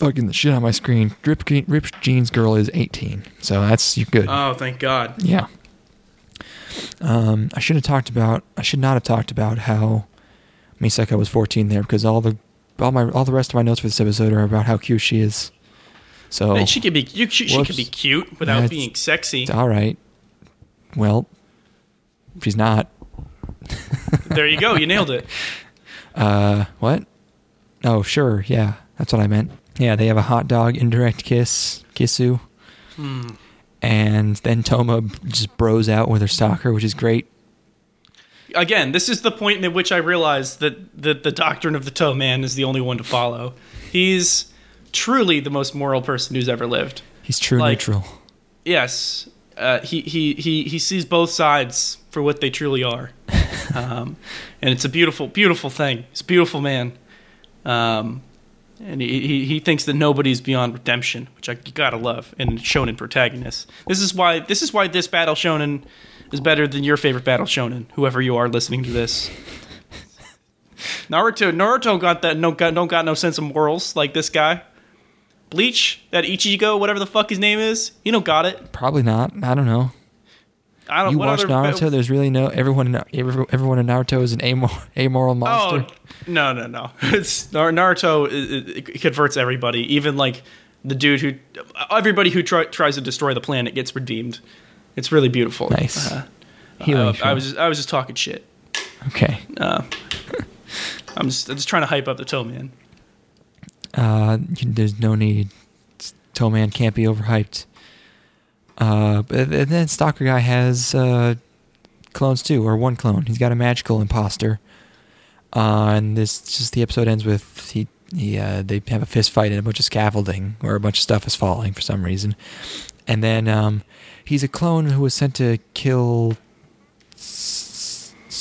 fucking the shit on my screen. Rip, Je- Rip Jeans Girl is 18, so that's good. Oh, thank God. yeah. Um, I should have talked about. I should not have talked about how Misaka was 14 there because all the all my all the rest of my notes for this episode are about how cute she is. So Hey, she could be you, she, she could be cute without That's- being sexy. All right. Well, she's not. *laughs* There you go. You nailed it. Uh, what? Oh, sure. Yeah, that's what I meant. Yeah, they have a hot dog indirect kiss, kissu, Hmm. and then Toma just bros out with her stalker, which is great. again, this is the point in which I realized that, that the doctrine of the toe man is the only one to follow. He's truly the most moral person who's ever lived. He's true Like- neutral. Yes, uh, he, he, he, he sees both sides for what they truly are. *laughs* um, and it's a beautiful, beautiful thing. He's a beautiful man. Um, and he, he, thinks that nobody's beyond redemption, which I, gotta love in shonen protagonists. This is why this is why this battle shonen is better than your favorite battle shonen, whoever you are listening to this. Naruto Naruto got that no got don't got no sense of morals like this guy. Bleach, that Ichigo, whatever the fuck his name is, you don't got it. Probably not. I don't know. I don't. You watch Naruto? There's really no everyone. In, everyone in Naruto is an amor- *laughs* amoral monster. Oh no no no! *laughs* It's Naruto. It, it, converts everybody, even like the dude who everybody who try, tries to destroy the planet gets redeemed. It's really beautiful. Nice. Uh, Healing I, was just, I was just talking shit. Okay. Uh, I'm just I'm just trying to hype up the toe man. Uh, there's no need. Toe Man can't be overhyped. Uh, but and then Stalker Guy has uh, clones too, or one clone. He's got a magical imposter. Uh, and this just the episode ends with he he uh, they have a fist fight and a bunch of scaffolding where a bunch of stuff is falling for some reason, and then um, he's a clone who was sent to kill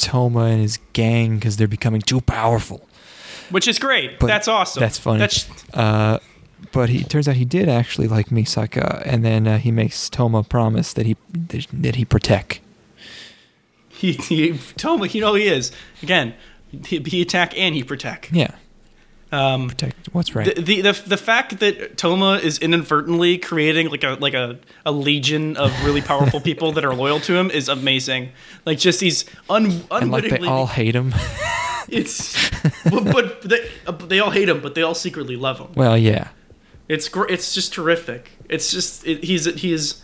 Toma and his gang because they're becoming too powerful. Which is great. But that's awesome. That's funny. That's Uh, but he turns out he did actually like Misaka, and then uh, he makes Toma promise that he that he protect. he, he Toma. You know he is again. He, he attack and he protect. Yeah, Um, protect what's right. The, the the the fact that Toma is inadvertently creating like a like a, a legion of really powerful people that are loyal to him is amazing. Like just these un, and like they all hate him. it's but, but they uh, they all hate him, but they all secretly love him. well, yeah, It's gr- it's just terrific. It's just it, he's he's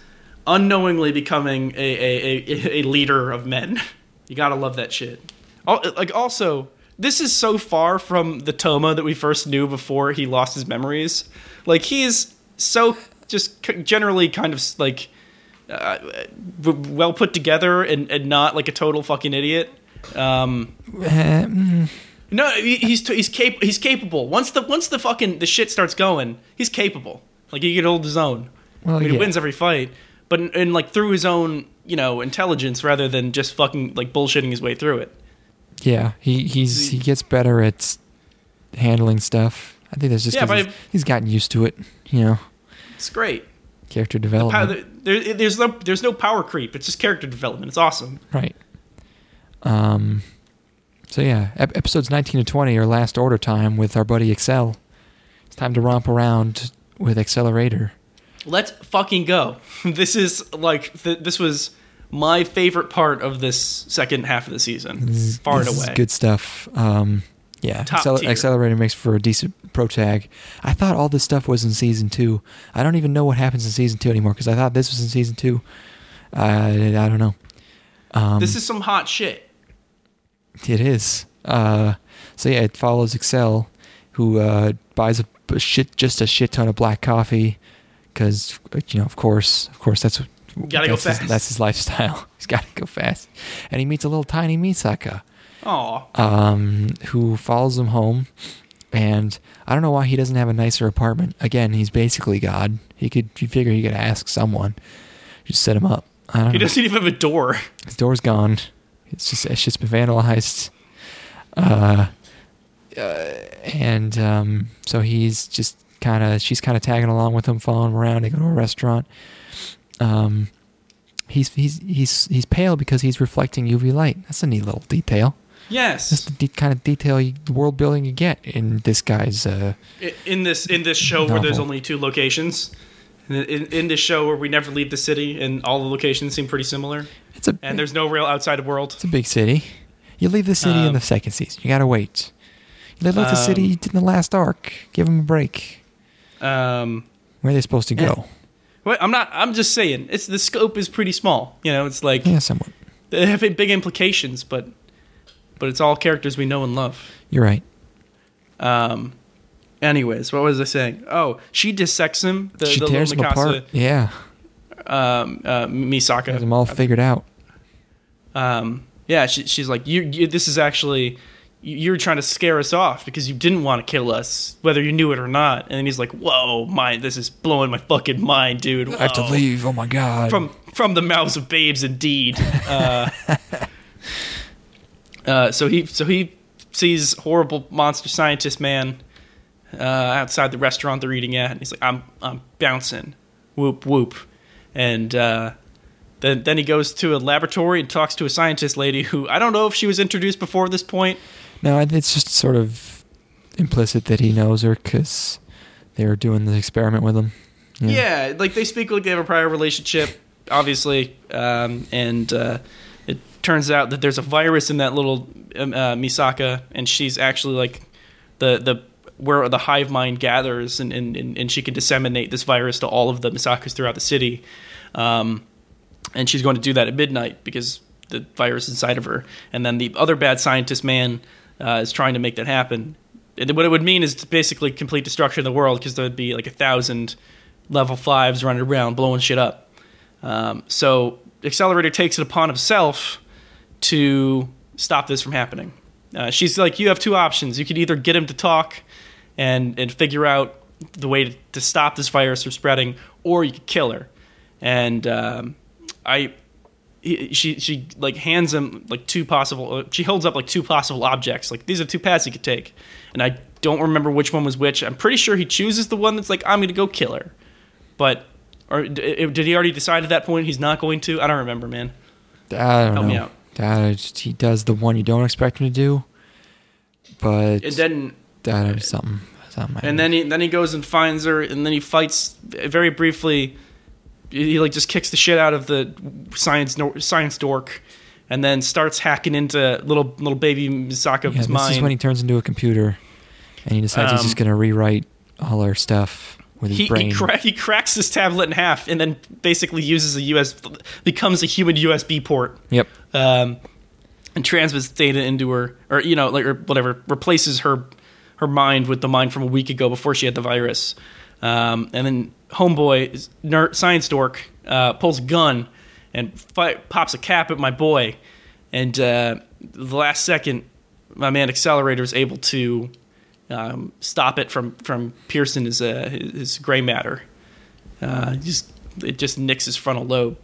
unknowingly becoming a, a, a, a leader of men. *laughs* You gotta love that shit. Al- Like also, this is so far from the Toma that we first knew before he lost his memories. Like he's so just generally kind of like uh, well put together and, and not like a total fucking idiot. Um, Uh, mm, no, he- he's he's cap- he's capable. Once the once the fucking the shit starts going, he's capable. Like he can hold his own. Well, I mean, yeah. he wins every fight, but in, in like through his own you know intelligence rather than just fucking like bullshitting his way through it. yeah. He he's he gets better at handling stuff. I think that's just Yeah, he's, he's gotten used to it. You know, It's great. character development. there, there's no there's no power creep. It's just character development. It's awesome. Right. Um. So yeah, ep- episodes nineteen to twenty are last order time with our buddy Accel. It's time to romp around with Accelerator. Let's fucking go. *laughs* This is like th- this was my favorite part of this second half of the season, This is- far and this is away. good stuff. Um. Yeah, Top Accel-. Accelerator makes for a decent pro tag. I thought all this stuff was in season two. I don't even know what happens in season two anymore because I thought this was in season two. I I don't know. Um, This is some hot shit. It is. Uh, so yeah, it follows Accel who uh, buys a, a shit just a shit ton of black coffee because you know of course of course that's what Gotta go that's his- that's his lifestyle. *laughs* He's got to go fast, and he meets a little tiny Misaka Aw. um, who follows him home. And I don't know why he doesn't have a nicer apartment. Again, he's basically God. He could, you figure he could ask someone, just set him up. I don't He know. doesn't even have a door. His door's gone. It's just, it's just been vandalized. Uh, uh, and um, so he's just kind of, she's kind of tagging along with him, following him around. They go to a restaurant. Um, he's he's he's he's pale because he's reflecting UV light. That's a neat little detail. Yes, that's the de- kind of detail, you, world building you get in this guy's. Uh, In this in this show where there's only two locations. In, in, in this show where we never leave the city and all the locations seem pretty similar it's a and there's no real outside world. it's a big city. You leave the city in Um, the second season. You gotta wait. You leave the city Um, in the last arc. Give them a break. Um, Where are they supposed to go? Well, I'm not. I'm just saying. It's the scope is pretty small. You know, it's like Yeah, somewhat. they have big implications, but but it's all characters we know and love. You're right. Um. Anyways, what was I saying? Oh, she dissects him. The, she the tears him apart. Yeah, um, uh, Misaka. has them all figured out. um, yeah, she, she's like, you, you. This is actually you- you're trying to scare us off because you didn't want to kill us, whether you knew it or not. And then he's like, "Whoa, my, this is blowing my fucking mind, dude." I have to leave. Oh my god. from from the mouths of babes indeed *laughs* uh, uh, so he so he sees horrible monster scientist man uh, outside the restaurant they're eating at and he's like i'm i'm bouncing whoop whoop and uh, then then he goes to a laboratory and talks to a scientist lady who i don't know if she was introduced before this point no, it's just sort of implicit that he knows her because they were doing the experiment with him. Yeah. like they speak like they have a prior relationship, obviously, um, and uh, it turns out that there's a virus in that little um, uh, Misaka, and she's actually like the the where the hive mind gathers, and, and, and she can disseminate this virus to all of the Misakas throughout the city, um, and she's going to do that at midnight because the virus inside of her, and then the other bad scientist man uh, is trying to make that happen. And what it would mean is basically complete destruction of the world because there would be like a thousand level fives running around blowing shit up. Um, so Accelerator takes it upon himself to stop this from happening. Uh, she's like, you have two options. You could either get him to talk and and figure out the way to, to stop this virus from spreading, or you could kill her. And um, I, he, she she like hands him like two possible. Uh, she holds up like two possible objects. Like these are two paths he could take, and I don't remember which one was which. I'm pretty sure he chooses the one that's like I'm going to go kill her, but or d- did he already decide at that point he's not going to? I don't remember, man. I don't Help know. me out. Just- he does the one you don't expect him to do, but And then that is something. something and then he then he goes and finds her, and then he fights very briefly. He like just kicks the shit out of the science science dork, and then starts hacking into little little baby Misaka's yeah, this mind. This is when he turns into a computer, and he decides he's Um, just going to rewrite all our stuff with his he, brain. he, cra- he cracks this tablet in half and then basically uses a US becomes a human USB port yep. um, and transmits data into her or you know like or whatever replaces her her mind with the mind from a week ago before she had the virus um, and then homeboy nerd, science dork uh, pulls a gun and pops a cap at my boy and uh, the last second my man accelerator is able to um, stop it from from piercing his uh, his gray matter. Uh, just it just nicks his frontal lobe.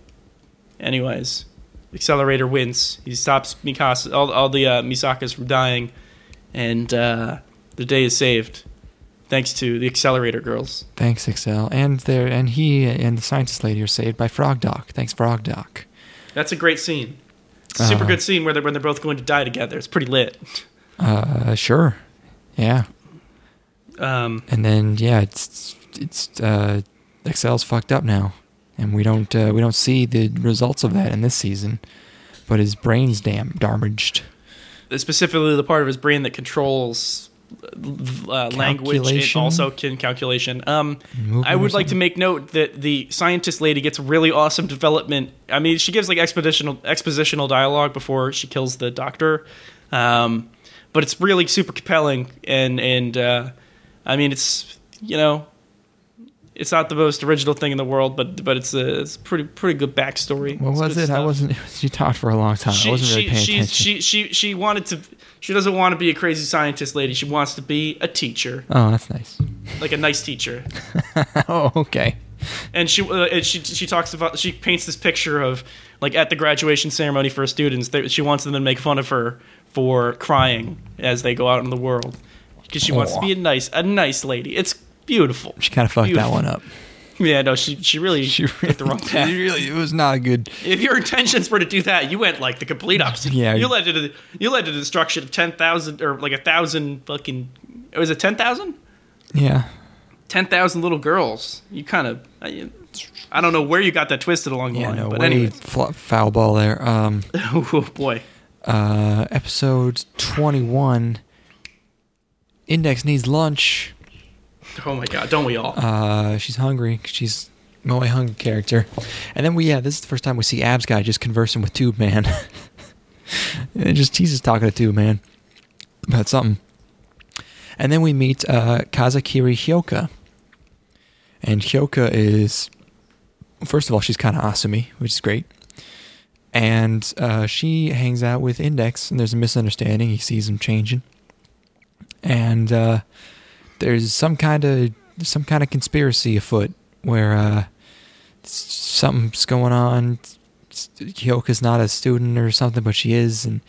Anyways, accelerator wins. He stops Mikasa all, all the uh, Misakas from dying, and uh, the day is saved thanks to the accelerator girls. Thanks, Accel. And there, and he and the scientist lady are saved by Frog Doc. Thanks, Frog Doc. That's a great scene. A super Uh, good scene where they're when they're both going to die together. It's pretty lit. Uh, sure. Yeah. Um, And then yeah, it's it's uh, Accel's fucked up now, and we don't uh, we don't see the results of that in this season, but his brain's damn damaged. specifically the part of his brain that controls uh, language and also can calculation. Um, I would like to make note that the scientist lady gets really awesome development. I mean, she gives like expositional expositional dialogue before she kills the doctor, um, but it's really super compelling and and uh, I mean, it's you know, it's not the most original thing in the world, but but it's a it's pretty pretty good backstory. What It's was good it? I wasn't. *laughs* She talked for a long time. I wasn't really paying she, attention. She, she she wanted to. She doesn't want to be a crazy scientist lady. She wants to be a teacher, oh, that's nice. like a nice teacher. *laughs* oh, okay. And she uh, and she she talks about she paints this picture of like at the graduation ceremony for students. They, she wants them to make fun of her for crying as they go out in the world because she wants to be a nice a nice lady. It's beautiful. She kind of fucked Beautiful. that one up. Yeah, no, she she really *laughs* She took the wrong really, path. really, it was not a good. If your intentions were to do that, you went like the complete opposite. Yeah. you led to the you led to the destruction of ten thousand or like a thousand fucking. Was it ten thousand? Yeah. Ten thousand little girls. You kind of. I, I don't know where you got that twisted along the Yeah, line, no, but way anyway. fl- foul ball there. Um, *laughs* oh boy. uh, episode 21. Index needs lunch. *laughs* Oh my god, don't we all? Uh, she's hungry. She's Moe Hungry character. And then we, yeah, this is the first time we see Abs Guy just conversing with Tube Man. *laughs* And just he's just talking to Tube Man about something. And then we meet uh, Kazakiri Hyoka. And Hyoka is, first of all, she's kind of Asumi, which is great. And uh, she hangs out with Index, and there's a misunderstanding. He sees him changing, and uh, there's some kind of some kind of conspiracy afoot where uh, something's going on. Hyoka's not a student or something, but she is, and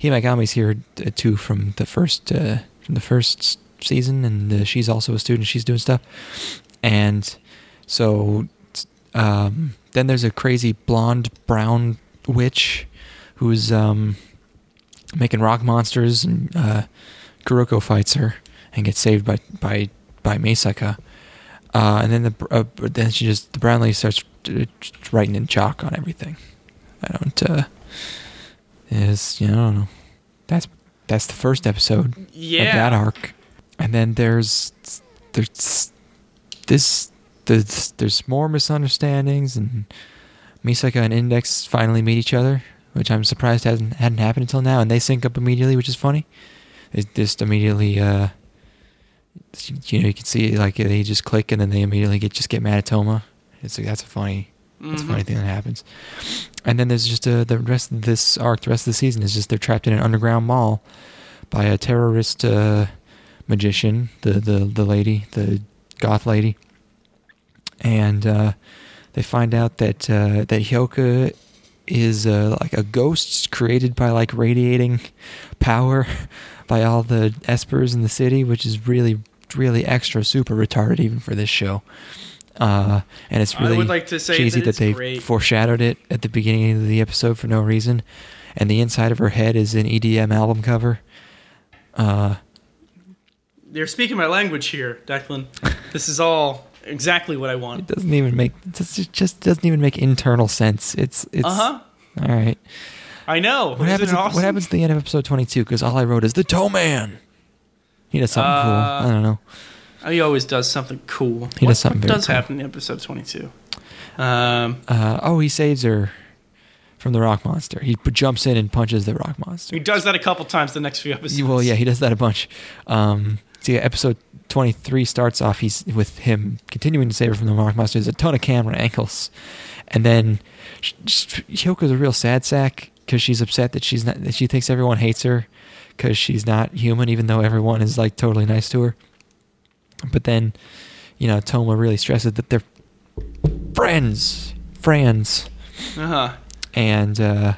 Himegami's here uh, too from the first uh, from the first season, and uh, she's also a student. She's doing stuff, and so um, then there's a crazy blonde brown witch who's um, making rock monsters, and uh, Kuroko fights her and gets saved by by by Misaka. Uh, and then the uh, then she just the brown lady starts uh, writing in chalk on everything. I don't. Uh, is you know, I don't know. That's that's the first episode of that arc, and then there's there's this there's there's more misunderstandings, and Misaka and Index finally meet each other, which I'm surprised hasn't hadn't happened until now, and they sync up immediately, which is funny. They just immediately, uh, you know, you can see like they just click, and then they immediately get just get mad at Toma. It's like that's a funny that's a Mhm. funny thing that happens. And then there's just uh, the rest of this arc, the rest of the season is just they're trapped in an underground mall by a terrorist uh, magician, the, the the lady, the goth lady, and uh, they find out that uh, that Hyoka is uh, like a ghost created by like radiating power *laughs* by all the espers in the city, which is really really extra super retarded even for this show. Uh, and it's really would like to say cheesy that that, they great. foreshadowed it at the beginning of the episode for no reason. And the inside of her head is an EDM album cover. Uh, You're speaking my language here, Declan. this is all exactly what I want. it doesn't even make it just, just doesn't even make internal sense. It's it's Uh huh. all right. I know. What happens? awesome? What happens at the end of episode twenty two? Because all I wrote is the Toe Man. He does something Uh, cool. I don't know. Oh, He always does something cool. He what, does something what does cool. happen in episode 22? Um, Uh, oh, he saves her from the rock monster. He jumps in and punches the rock monster. he does that a couple times the next few episodes. Well, yeah, he does that a bunch. Um, so yeah, episode twenty three starts off. He's with him continuing to save her from the rock monster. There's a ton of camera angles, and then Hyoka's a real sad sack because she's upset that she's not. That she thinks everyone hates her because she's not human, even though everyone is like totally nice to her. But then, you know, Toma really stresses that they're friends, friends Uh huh. and uh,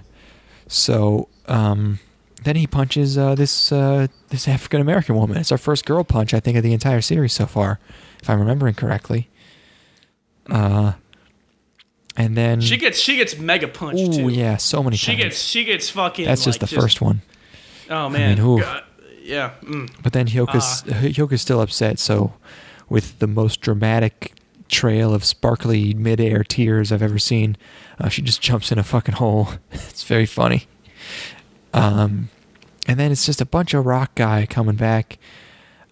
so um, then he punches uh, this uh, this African American woman. It's our first girl punch, I think, of the entire series so far, if I'm remembering correctly. Uh, and then She gets she gets mega punched Ooh, too. yeah, so many She times. gets she gets fucking. That's just like, the first one. Oh man. mean, oof. God. Yeah. Mm. But then Hyoka's Ah. Hyoka's still upset. So, with the most dramatic trail of sparkly midair tears I've ever seen, uh, she just jumps in a fucking hole. *laughs* it's very funny. Um, and then it's just a bunch of rock guy coming back.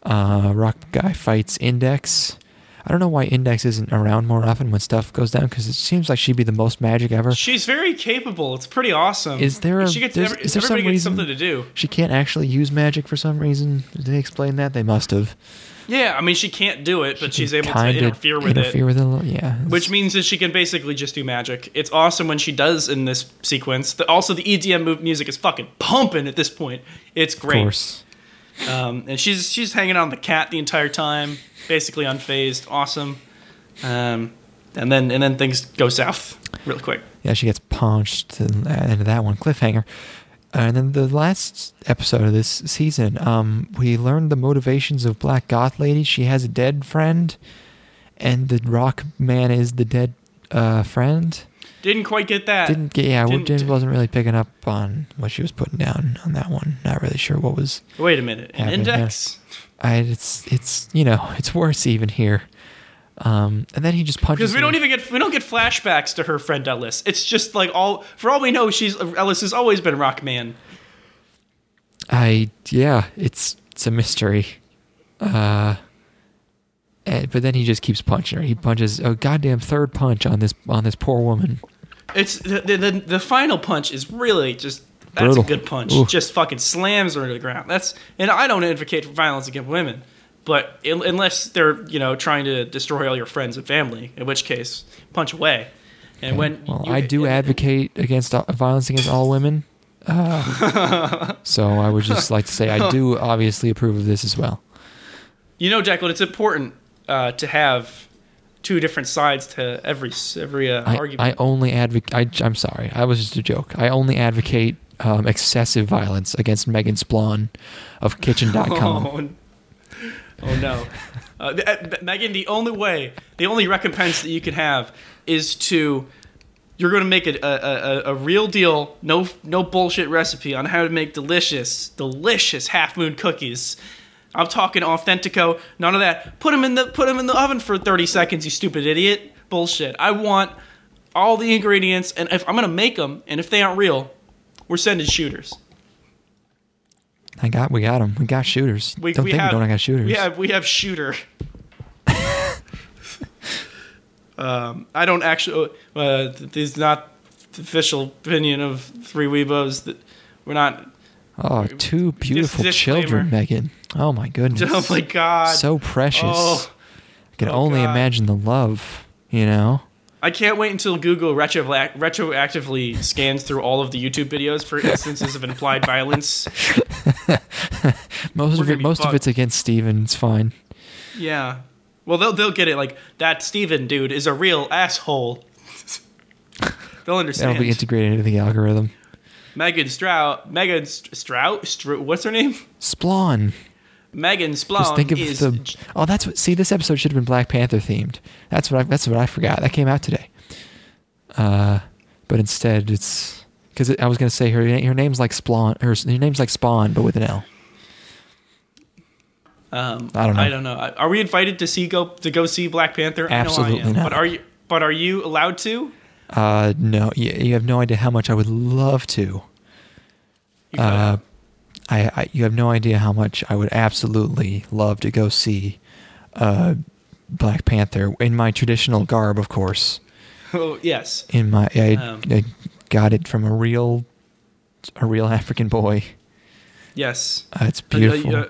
Uh, rock guy fights Index. I don't know why Index isn't around more often when stuff goes down because it seems like she'd be the most magic ever. She's very capable. It's pretty awesome. Is there a- she gets, every, is there some reason- something to do? She can't actually use magic for some reason. Did they explain that? They must have. Yeah, I mean she can't do it, but she's able to interfere with interfere it. with it. a little- Yeah. Which means that she can basically just do magic. It's awesome when she does in this sequence. The, also, the EDM music is fucking pumping at this point. It's of great. course. Um, and she's she's hanging on the cat the entire time, basically unfazed. Awesome. Um, and then and then things go south really quick. Yeah, she gets punched to the end of that one cliffhanger. And then the last episode of this season, um, we learned the motivations of Black Goth Lady. She has a dead friend, and the Rock Man is the dead uh, friend. Didn't quite get that. Didn't get yeah, didn't- didn't, wasn't really picking up on what she was putting down on that one. Not really sure what was. Wait a minute. An Happened, yeah. index. I it's it's you know it's worse even here. Um, and then he just punches. Because we don't even get we don't get flashbacks to her friend Ellis. It's just like all for all we know, she's Ellis has always been Rockman. I yeah, it's it's a mystery. Uh, and, but then he just keeps punching her. He punches a goddamn third punch on this on this poor woman. It's the the, the, the final punch is really just that's Brutal. a good punch. Ooh. Just fucking slams her to the ground. That's and I don't advocate for violence against women, but un- unless they're you know trying to destroy all your friends and family, in which case punch away. And when well, you- I do and- advocate against uh, violence against all women. Uh, *laughs* so I would just like to say I do obviously approve of this as well. You know, Declan, it's important uh, to have two different sides to every every uh, I, argument. I only advocate. I'm sorry, I was just a joke. I only advocate um, excessive violence against Megan Splawn of Kitchen.com. *laughs* Oh, oh no, uh, th- uh, Megan. The only way, the only recompense that you can have is to you're going to make a, a, a, a real deal, no no bullshit recipe on how to make delicious, delicious half moon cookies. I'm talking Authentico, none of that. Put them in the put 'em in the oven for 30 seconds, you stupid idiot. Bullshit. I want all the ingredients, and if I'm going to make them, and if they aren't real, we're sending shooters. I got, we got them. We got shooters. We, don't we think have, we don't I got shooters. We have we have shooter. *laughs* um, I don't actually. Uh, this is not the official opinion of Three Weebos that we're not. Oh, two beautiful children, Megan. Oh my goodness. *laughs* Oh my god! So precious. Oh, I can oh only God. imagine the love, you know? I can't wait until Google retro- retroactively scans through all of the YouTube videos for instances of implied violence. *laughs* Most We're of gonna it be most of fucked. it's against Steven. It's fine. Yeah. Well, they'll they'll get it. Like that Steven dude is a real asshole. *laughs* they'll understand. That'll be integrated into the algorithm. Megan Strout, Megan Strout, Stroud, Stru- what's her name? Splawn. Megan Splawn Just think of is the. Oh, that's what. See, this episode should have been Black Panther themed. That's what I. That's what I forgot. That came out today. Uh, but instead it's because I was gonna say her. Her name's like Splawn. Her, her name's like Spawn, but with an L. Um, I don't know. I don't know. Are we invited to see go to go see Black Panther? I know I Absolutely am. not. But are you? But are you allowed to? Uh, no, you, you have no idea how much I would love to. Uh, I, I you have no idea how much I would absolutely love to go see uh, Black Panther in my traditional garb, of course. *laughs* oh, yes. In my, I, Um. I got it from a real, a real African boy. Yes. Uh, it's Uh, uh, beautiful. uh,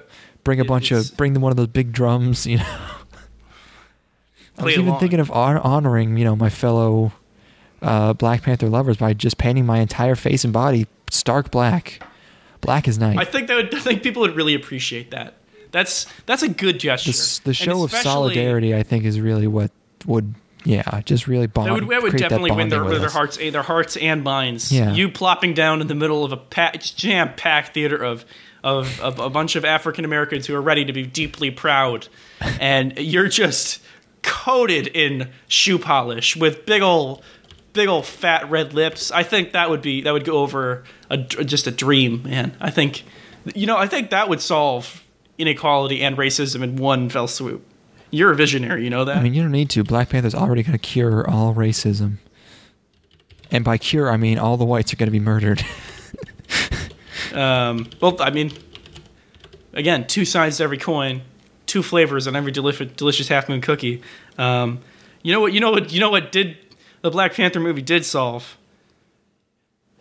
bring a it- bunch of, bring them one of those big drums. You know. *laughs* I was even along. thinking of honoring, you know, my fellow uh, Black Panther lovers by just painting my entire face and body stark black. Black is night. I think that would, *laughs* I think people would really appreciate that. That's that's a good gesture. the, the show of solidarity, I think, is really what would, yeah, just really bond. That would, that would create that definitely win their, their hearts, eh, their hearts and minds. Yeah. You plopping down in the middle of a pack, jam-packed theater of, of of a bunch of African Americans who are ready to be deeply proud, *laughs* and you're just coated in shoe polish with big ol' big old fat red lips. I think that would be that would go over a, just a dream, man. I think, you know, I think that would solve inequality and racism in one fell swoop. You're a visionary, you know that. I mean, you don't need to. Black Panther's already going to cure all racism. And by cure, I mean all the whites are going to be murdered. *laughs* Um, well, I mean, again, two sides to every coin, two flavors on every delicious, delicious half moon cookie. Um, you know what? You know what? You know what? Did the Black Panther movie did solve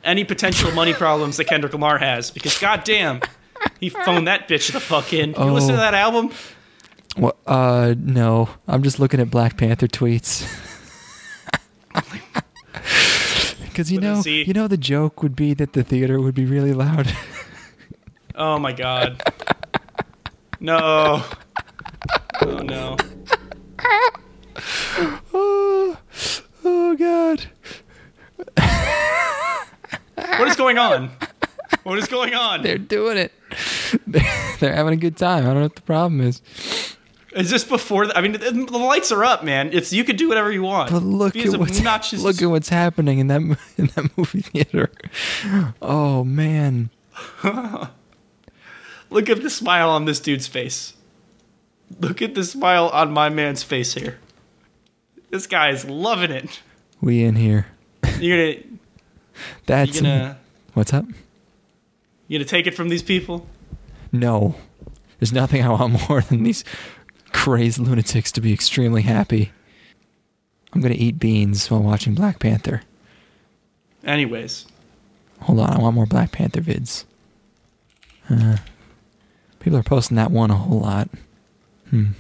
any potential money *laughs* problems that Kendrick Lamar has? Because goddamn, he phoned that bitch the fuck in. You listen to Oh. that album? What? Uh, no. I'm just looking at Black Panther tweets. *laughs* Because you know, is you know, the joke would be that the theater would be really loud. *laughs* Oh my god. No. Oh no. God. What is going on? What is going on? They're doing it. *laughs* They're, having a good time. I don't know what the problem is. Is this before? The, I mean, the, lights are up, man. It's you could do whatever you want. But look at what's obnoxious look at what's happening in that *laughs* in that movie theater. Oh man. *laughs* Look at the smile on this dude's face. Look at the smile on my man's face here. This guy is loving it. We in here. You're gonna, *laughs* That's you gonna, what's up? you gonna take it from these people? No. There's nothing I want *laughs* more than these crazed lunatics to be extremely happy. I'm gonna eat beans while watching Black Panther. Anyways, Hold on, I want more Black Panther vids. Uh, people are posting that one a whole lot. Hmm.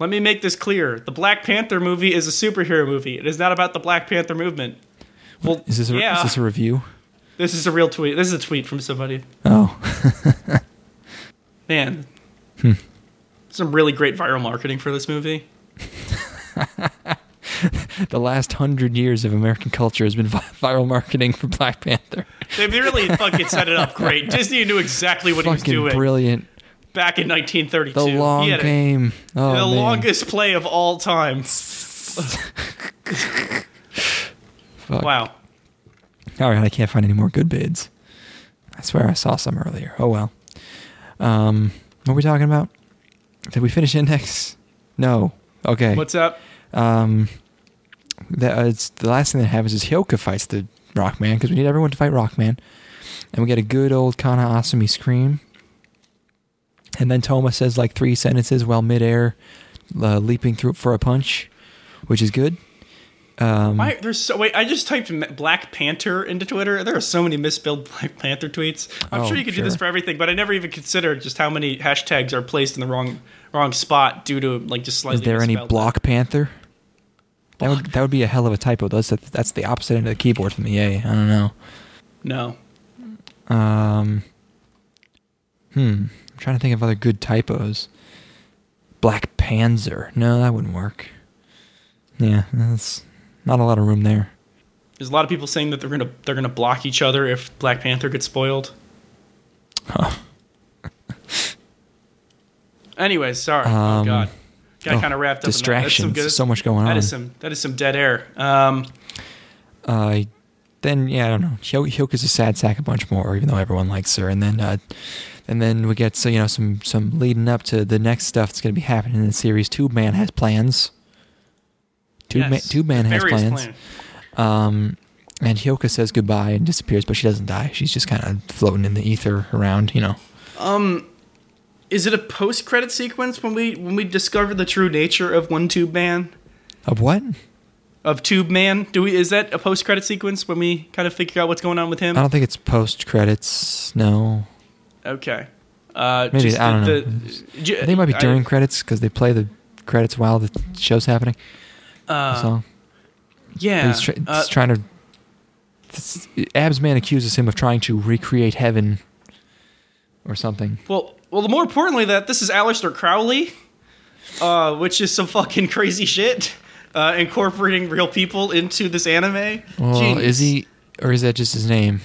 Let me make this clear: the Black Panther movie is a superhero movie. It is not about the Black Panther movement. Well, Is this a, yeah, is this a review? this is a real tweet. This is a tweet from somebody. Oh, *laughs* Man, Hmm. some really great viral marketing for this movie. *laughs* the last hundred years of American culture has been viral marketing for Black Panther. They really fucking set it up great. *laughs* Disney knew exactly what he was doing brilliant. Back in 1932. The long game. Oh, the man. longest play of all time. *laughs* Fuck. Wow. All right, I can't find any more good bids. I swear I saw some earlier. Oh well. Um, what were we talking about? Did we finish index? No. Okay. What's up? um, the, uh, it's, the last thing that happens is Hyoka fights the Rockman because we need everyone to fight Rockman, and we get a good old Kana Asumi scream, and then Toma says like three sentences while midair, uh, leaping through for a punch, which is good. Um, Why, there's so wait. I just typed Black Panther into Twitter. There are so many misspelled *laughs* Black Panther tweets. I'm Oh, sure you could do this for everything, but I never even considered just how many hashtags are placed in the wrong wrong spot due to like just slightly. Is there any. Block Panther? That would that would be a hell of a typo. That's that's the opposite end of the keyboard from the A. I don't know. No. Um, hmm. Trying to think of other good typos. Black Panzer. No, that wouldn't work. Yeah, that's not a lot of room there. There's a lot of people saying that they're gonna they're gonna block each other if Black Panther gets spoiled. Huh. Anyways, sorry. Um, oh God, got oh, kind of wrapped up. in that. That's some Distractions. good- So much going on. is some that is some dead air. Um, Uh, then yeah, I don't know. Hyo- Hyoka's a sad sack a bunch more, even though everyone likes her. And then, uh, and then we get so you know some some leading up to the next stuff that's going to be happening in the series. Tube Man has plans. Tube Man, yes, Tube Man has various plans. Um, and Hyoka says goodbye and disappears, but she doesn't die. She's just kind of floating in the ether around, you know. Um, is it a post credit sequence when we when we discover the true nature of one Tube Man Of what? of Tube Man? Do we is that a post credit sequence when we kind of figure out what's going on with him? I don't think it's post credits. No, Okay. Uh, Maybe- just I don't the, know. the- j- think might be I- during credits because they play the credits while the show's happening. Uh, so yeah. he's, try- uh, he's trying to. This, Abs Man accuses him of trying to recreate heaven, or something. Well, well, the more importantly, that this is Aleister Crowley, uh, which is some fucking crazy shit, uh, incorporating real people into this anime. Well, Genius. is he, or is that just his name?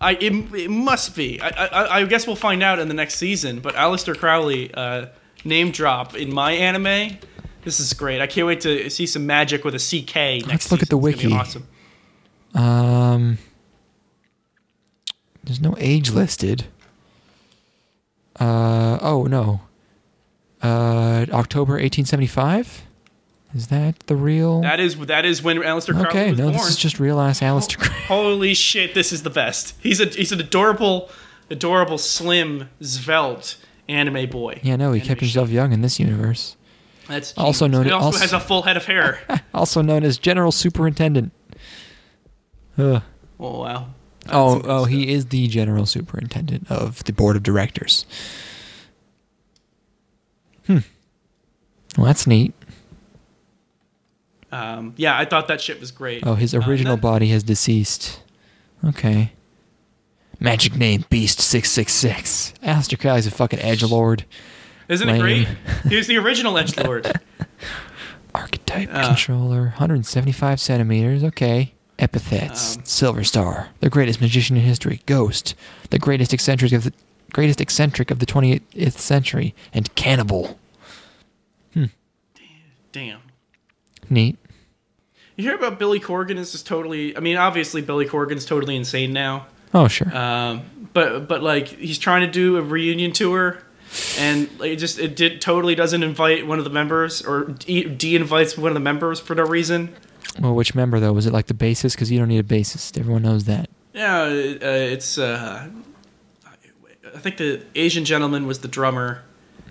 I it, it must be. I, I I guess we'll find out in the next season. But Aleister Crowley, uh, name drop in my anime. This is great. I can't wait to see some magic with a CK. Next Let's look at the season. Gonna be wiki. Awesome. Um, there's no age listed. Uh oh no. Uh, October 1875. Is that the real? That is that is when Aleister Crowley okay, was no, born. this is just real ass Aleister. Crowley. *laughs* Holy shit, this is the best. He's a he's an adorable, adorable, slim, svelte anime boy. Yeah, no, he kept Anime himself young in this universe. shit. That's also known- He also, also- has a full head of hair. *laughs* Also known as General Superintendent. Ugh. oh wow. Oh, That's some oh, good he is the General Superintendent of the Board of Directors. Hmm. Well, that's neat. Um, yeah, I thought that shit was great. Oh, his Uh, original that- body has deceased. Okay. Magic name Beast six six six. Aleister Crowley's a fucking edge lord. Isn't it great? He was the *laughs* original Edge Lord. Archetype Uh. controller, 175 centimeters. Okay. Epithets: Um, Silver Star, the greatest magician in history. Ghost, the greatest eccentric of the greatest eccentric of the 20th century, and cannibal. Damn. Neat. You hear about Billy Corgan is just totally. I mean, obviously Billy Corgan's totally insane now. Oh sure. Um, but but like he's trying to do a reunion tour, and like, it just it did totally doesn't invite one of the members or de- de-invites one of the members for no reason. well, which member though? Was it like the bassist? Because you don't need a bassist. Everyone knows that. Yeah, uh, it's. Uh, I think the Asian gentleman was the drummer.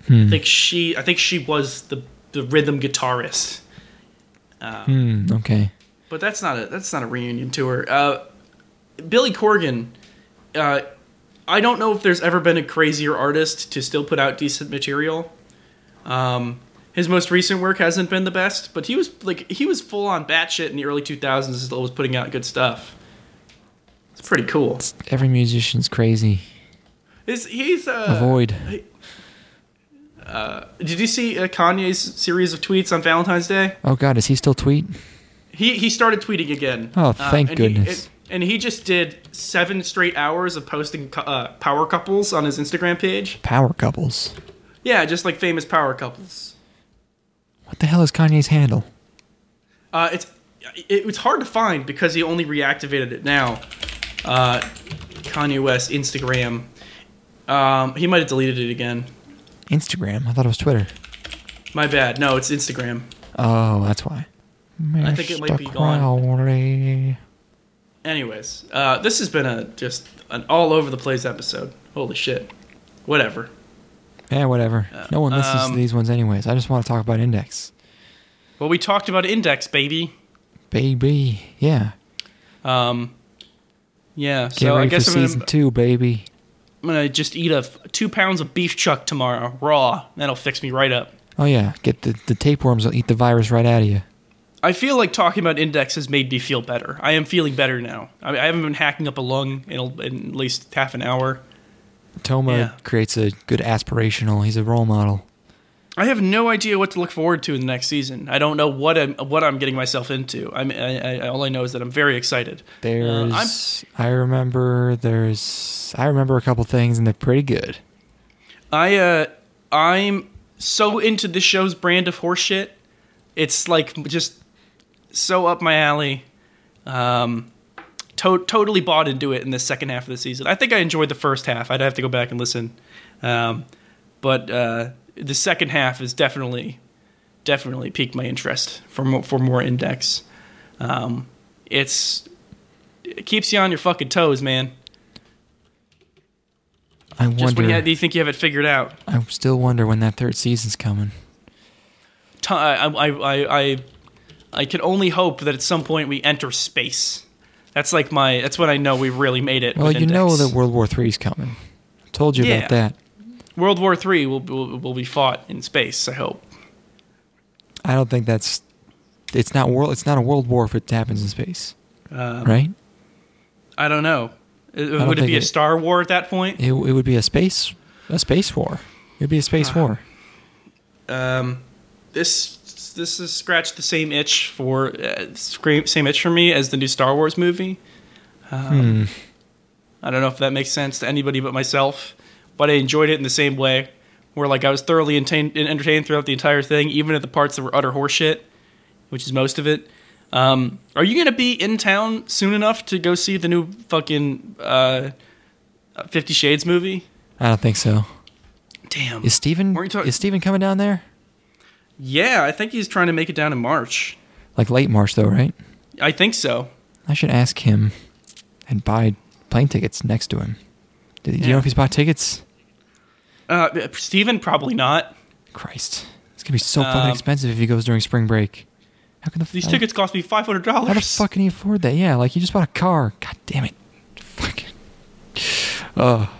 Hmm. I think she. I think she was the the rhythm guitarist. Um, Hmm. Okay. But that's not a that's not a reunion tour. Uh, Billy Corgan. Uh, I don't know if there's ever been a crazier artist to still put out decent material. Um, his most recent work hasn't been the best, but he was like he was full on batshit in the early 2000s. and Still was putting out good stuff. It's pretty cool. Every musician's crazy. Is he's uh, Avoid. Did you see uh, Kanye's series of tweets on Valentine's Day? Oh God, is he still tweet? He he started tweeting again. Oh, Uh, thank and he- goodness. and- and he just did seven straight hours of posting uh, power couples on his Instagram page. Power couples. Yeah, just like famous power couples. What the hell is Kanye's handle? Uh, it's it, it's hard to find because he only reactivated it now. Uh, Kanye West Instagram. Um, he might have deleted it again. Instagram. I thought it was Twitter. My bad. No, it's Instagram. Oh, that's why. I think it might Mr. be gone. Crowley. Anyways, uh, this has been a just an all over the place episode. Holy shit. Whatever. Yeah, whatever. No one listens um, to these ones anyways. I just want to talk about Index. Well, we talked about Index, baby. Baby. Yeah. Um, yeah. Get so I ready for guess I'm season gonna, two, baby. I'm gonna just eat a two pounds of beef chuck tomorrow, raw. That'll fix me right up. Oh yeah. Get the, the tapeworms will eat the virus right out of you. I feel like talking about Index has made me feel better. I am feeling better now. I, I haven't been hacking up a lung in, a, in at least half an hour. Toma Yeah. creates a good aspirational. He's a role model. I have no idea what to look forward to in the next season. I don't know what I'm what I'm getting myself into. I'm, I, I, all I know is that I'm very excited. There's. Uh, I remember. There's. I remember a couple things, and they're pretty good. I uh I'm so into this show's brand of horseshit. It's like just so up my alley. Um to- totally bought into it in the second half of the season. I think I enjoyed the first half. I'd have to go back and listen. Um but uh the second half is definitely definitely piqued my interest for more, for more index. Um it's it keeps you on your fucking toes, man. I Just wonder. when you, you think you have it figured out. I still wonder when that third season's coming. I, I, I, I, I can only hope that at some point we enter space. That's like my. That's when I know we really made it. Well, you know that World War Three is coming. Told you Yeah. about that. World War Three will, will will be fought in space. I hope. I don't think that's. It's not world. It's not a world war if it happens in space, Um, right? I don't know. Uh, don't Would it be a it- Star War at that point? It, it would be a space a space war. It would be a space Uh-huh. war. Um, this this has scratched the same itch for uh, same itch for me as the new Star Wars movie. Um, Hmm. I don't know if that makes sense to anybody but myself, but I enjoyed it in the same way, where like I was thoroughly entertained, entertained throughout the entire thing, even at the parts that were utter horseshit, which is most of it. Um, are you gonna be in town soon enough to go see the new fucking uh, Fifty Shades movie? I don't think so. Damn. Is Steven talk- is Steven coming down there? yeah, I think he's trying to make it down in March. Like late March though, right? I think so. I should ask him and buy plane tickets next to him. Do you Yeah. know if he's bought tickets? Uh, Steven, probably not. Christ, it's gonna be so fucking Um, expensive if he goes during spring break. How can the These fuck, tickets cost me five hundred dollars? How the dollars. fuck can he afford that? Yeah, like you just bought a car. God damn it. Fucking. Oh.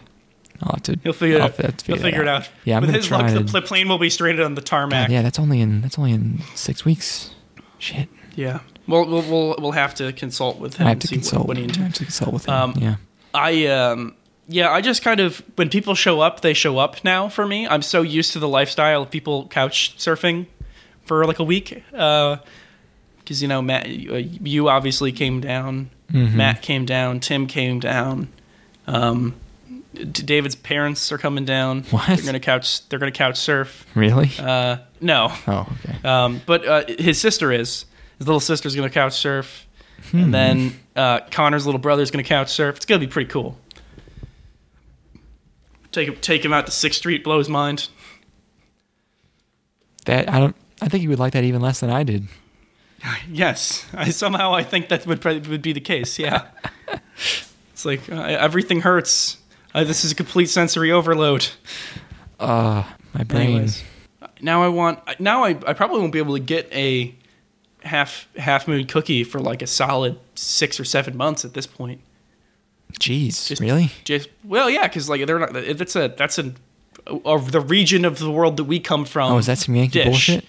I'll have to. He'll figure it I'll out. have to He'll that figure it out. Yeah, I'm With gonna his try luck, the pl- plane will be stranded on the tarmac. God, yeah, that's only in that's only in six weeks. Shit. Yeah. Well, we'll we'll we'll have to consult with him I have and to see what- consult. what, he I intends. have to consult with him. Um, yeah. I um yeah, I just kind of when people show up, they show up now for me. I'm so used to the lifestyle of people couch surfing for like a week. Uh cuz you know, Matt you, uh, obviously came down. Mhm. Matt came down, Tim came down. Um David's parents are coming down. *laughs* What? They're going to couch they're going to couch surf. Really? Uh no. oh, okay. Um, but uh, his sister is. His little sister's going to couch surf. Hmm. And then uh, Connor's little brother's going to couch surf. It's going to be pretty cool. Take him, take him out to Sixth Street, blow his mind. That I don't. I think you would like that even less than I did. *laughs* Yes, I somehow I think that would probably would be the case. Yeah, *laughs* it's like uh, everything hurts. Uh, this is a complete sensory overload. Uh, my brain. Anyways, now I want. Now I, I probably won't be able to get a half half moon cookie for like a solid six or seven months at this point. Jeez, Just- really? Just well, yeah, because like they're not. That's a that's of the region of the world that we come from. Oh, is that some Yankee dish. bullshit?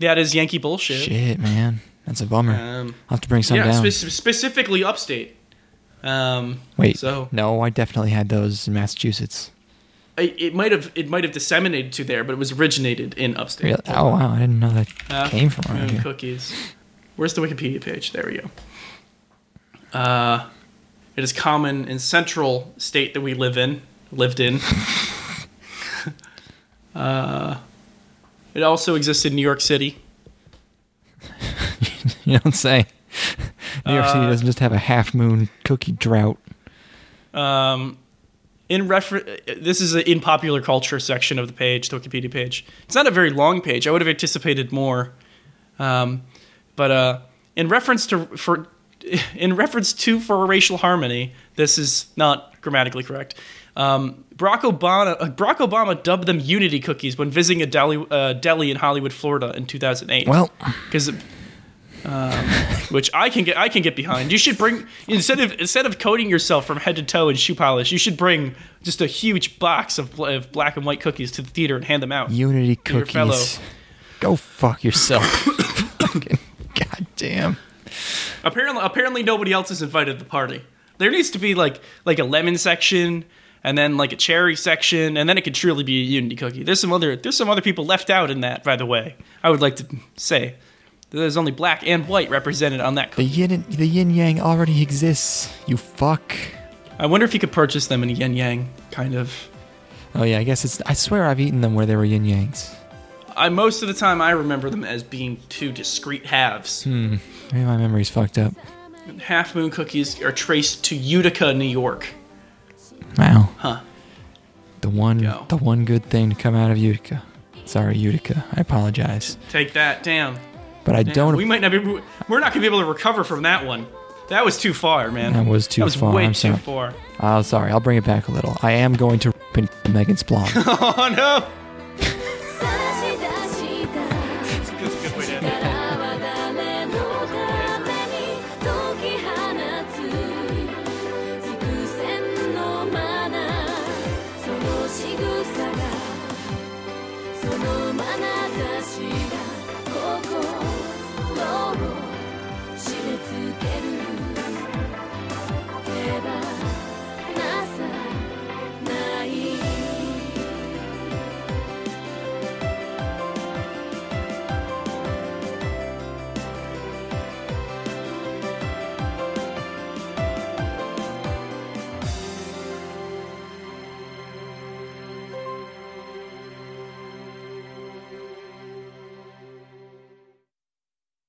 That is Yankee bullshit. Shit, man, that's a bummer. Um, I'll have to bring some yeah, down. spe- specifically upstate. Um, Wait, so no, I definitely had those in Massachusetts. I, it might have it might have disseminated to there, but it was originated in upstate. Really? Oh wow, I didn't know that Uh, came from around here. cookies. Where's the Wikipedia page? There we go. Uh, it is common in central state that we live in, lived in. *laughs* uh, it also exists in New York City. *laughs* you don't say. New York City Uh, doesn't just have a half moon cookie drought. Um, in refer- this is a in popular culture section of the page, the Wikipedia page. It's not a very long page. I would have anticipated more. Um, but uh, in reference to for in reference to for racial harmony, this is not grammatically correct. Um, Barack Obama uh, Barack Obama dubbed them Unity cookies when visiting a deli, uh, deli in Hollywood, Florida, in 2008 Well, because um, which I can get I can get behind. You should bring instead of instead of coating yourself from head to toe in shoe polish, you should bring just a huge box of, of black and white cookies to the theater and hand them out. Unity cookies. Go fuck yourself. *coughs* Fucking goddamn. Apparently, apparently nobody else is invited to the party. There needs to be like like a lemon section and then like a cherry section, and then it could truly be a unity cookie. There's some other there's some other people left out in that, by the way. I would like to say there's only black and white represented on that The yin the yin yang already exists. You fuck. I wonder if you could purchase them in a yin yang kind of. Oh yeah, I guess it's. I swear I've eaten them where they were yin yangs. I most of the time I remember them as being two discrete halves. Hmm. Maybe my memory's fucked up. Half moon cookies are traced to Utica, New York. Wow. Huh. The one. Go. The one good thing to come out of Utica. Sorry, Utica. I apologize, Take that, damn. but I Damn, don't. We might not be. We're not gonna be able to recover from that one. That was too far, man. That was too That was far. way I'm too sorry. far. Oh, sorry. I'll bring it back a little. I am going to Megan's blog. *laughs* Oh no!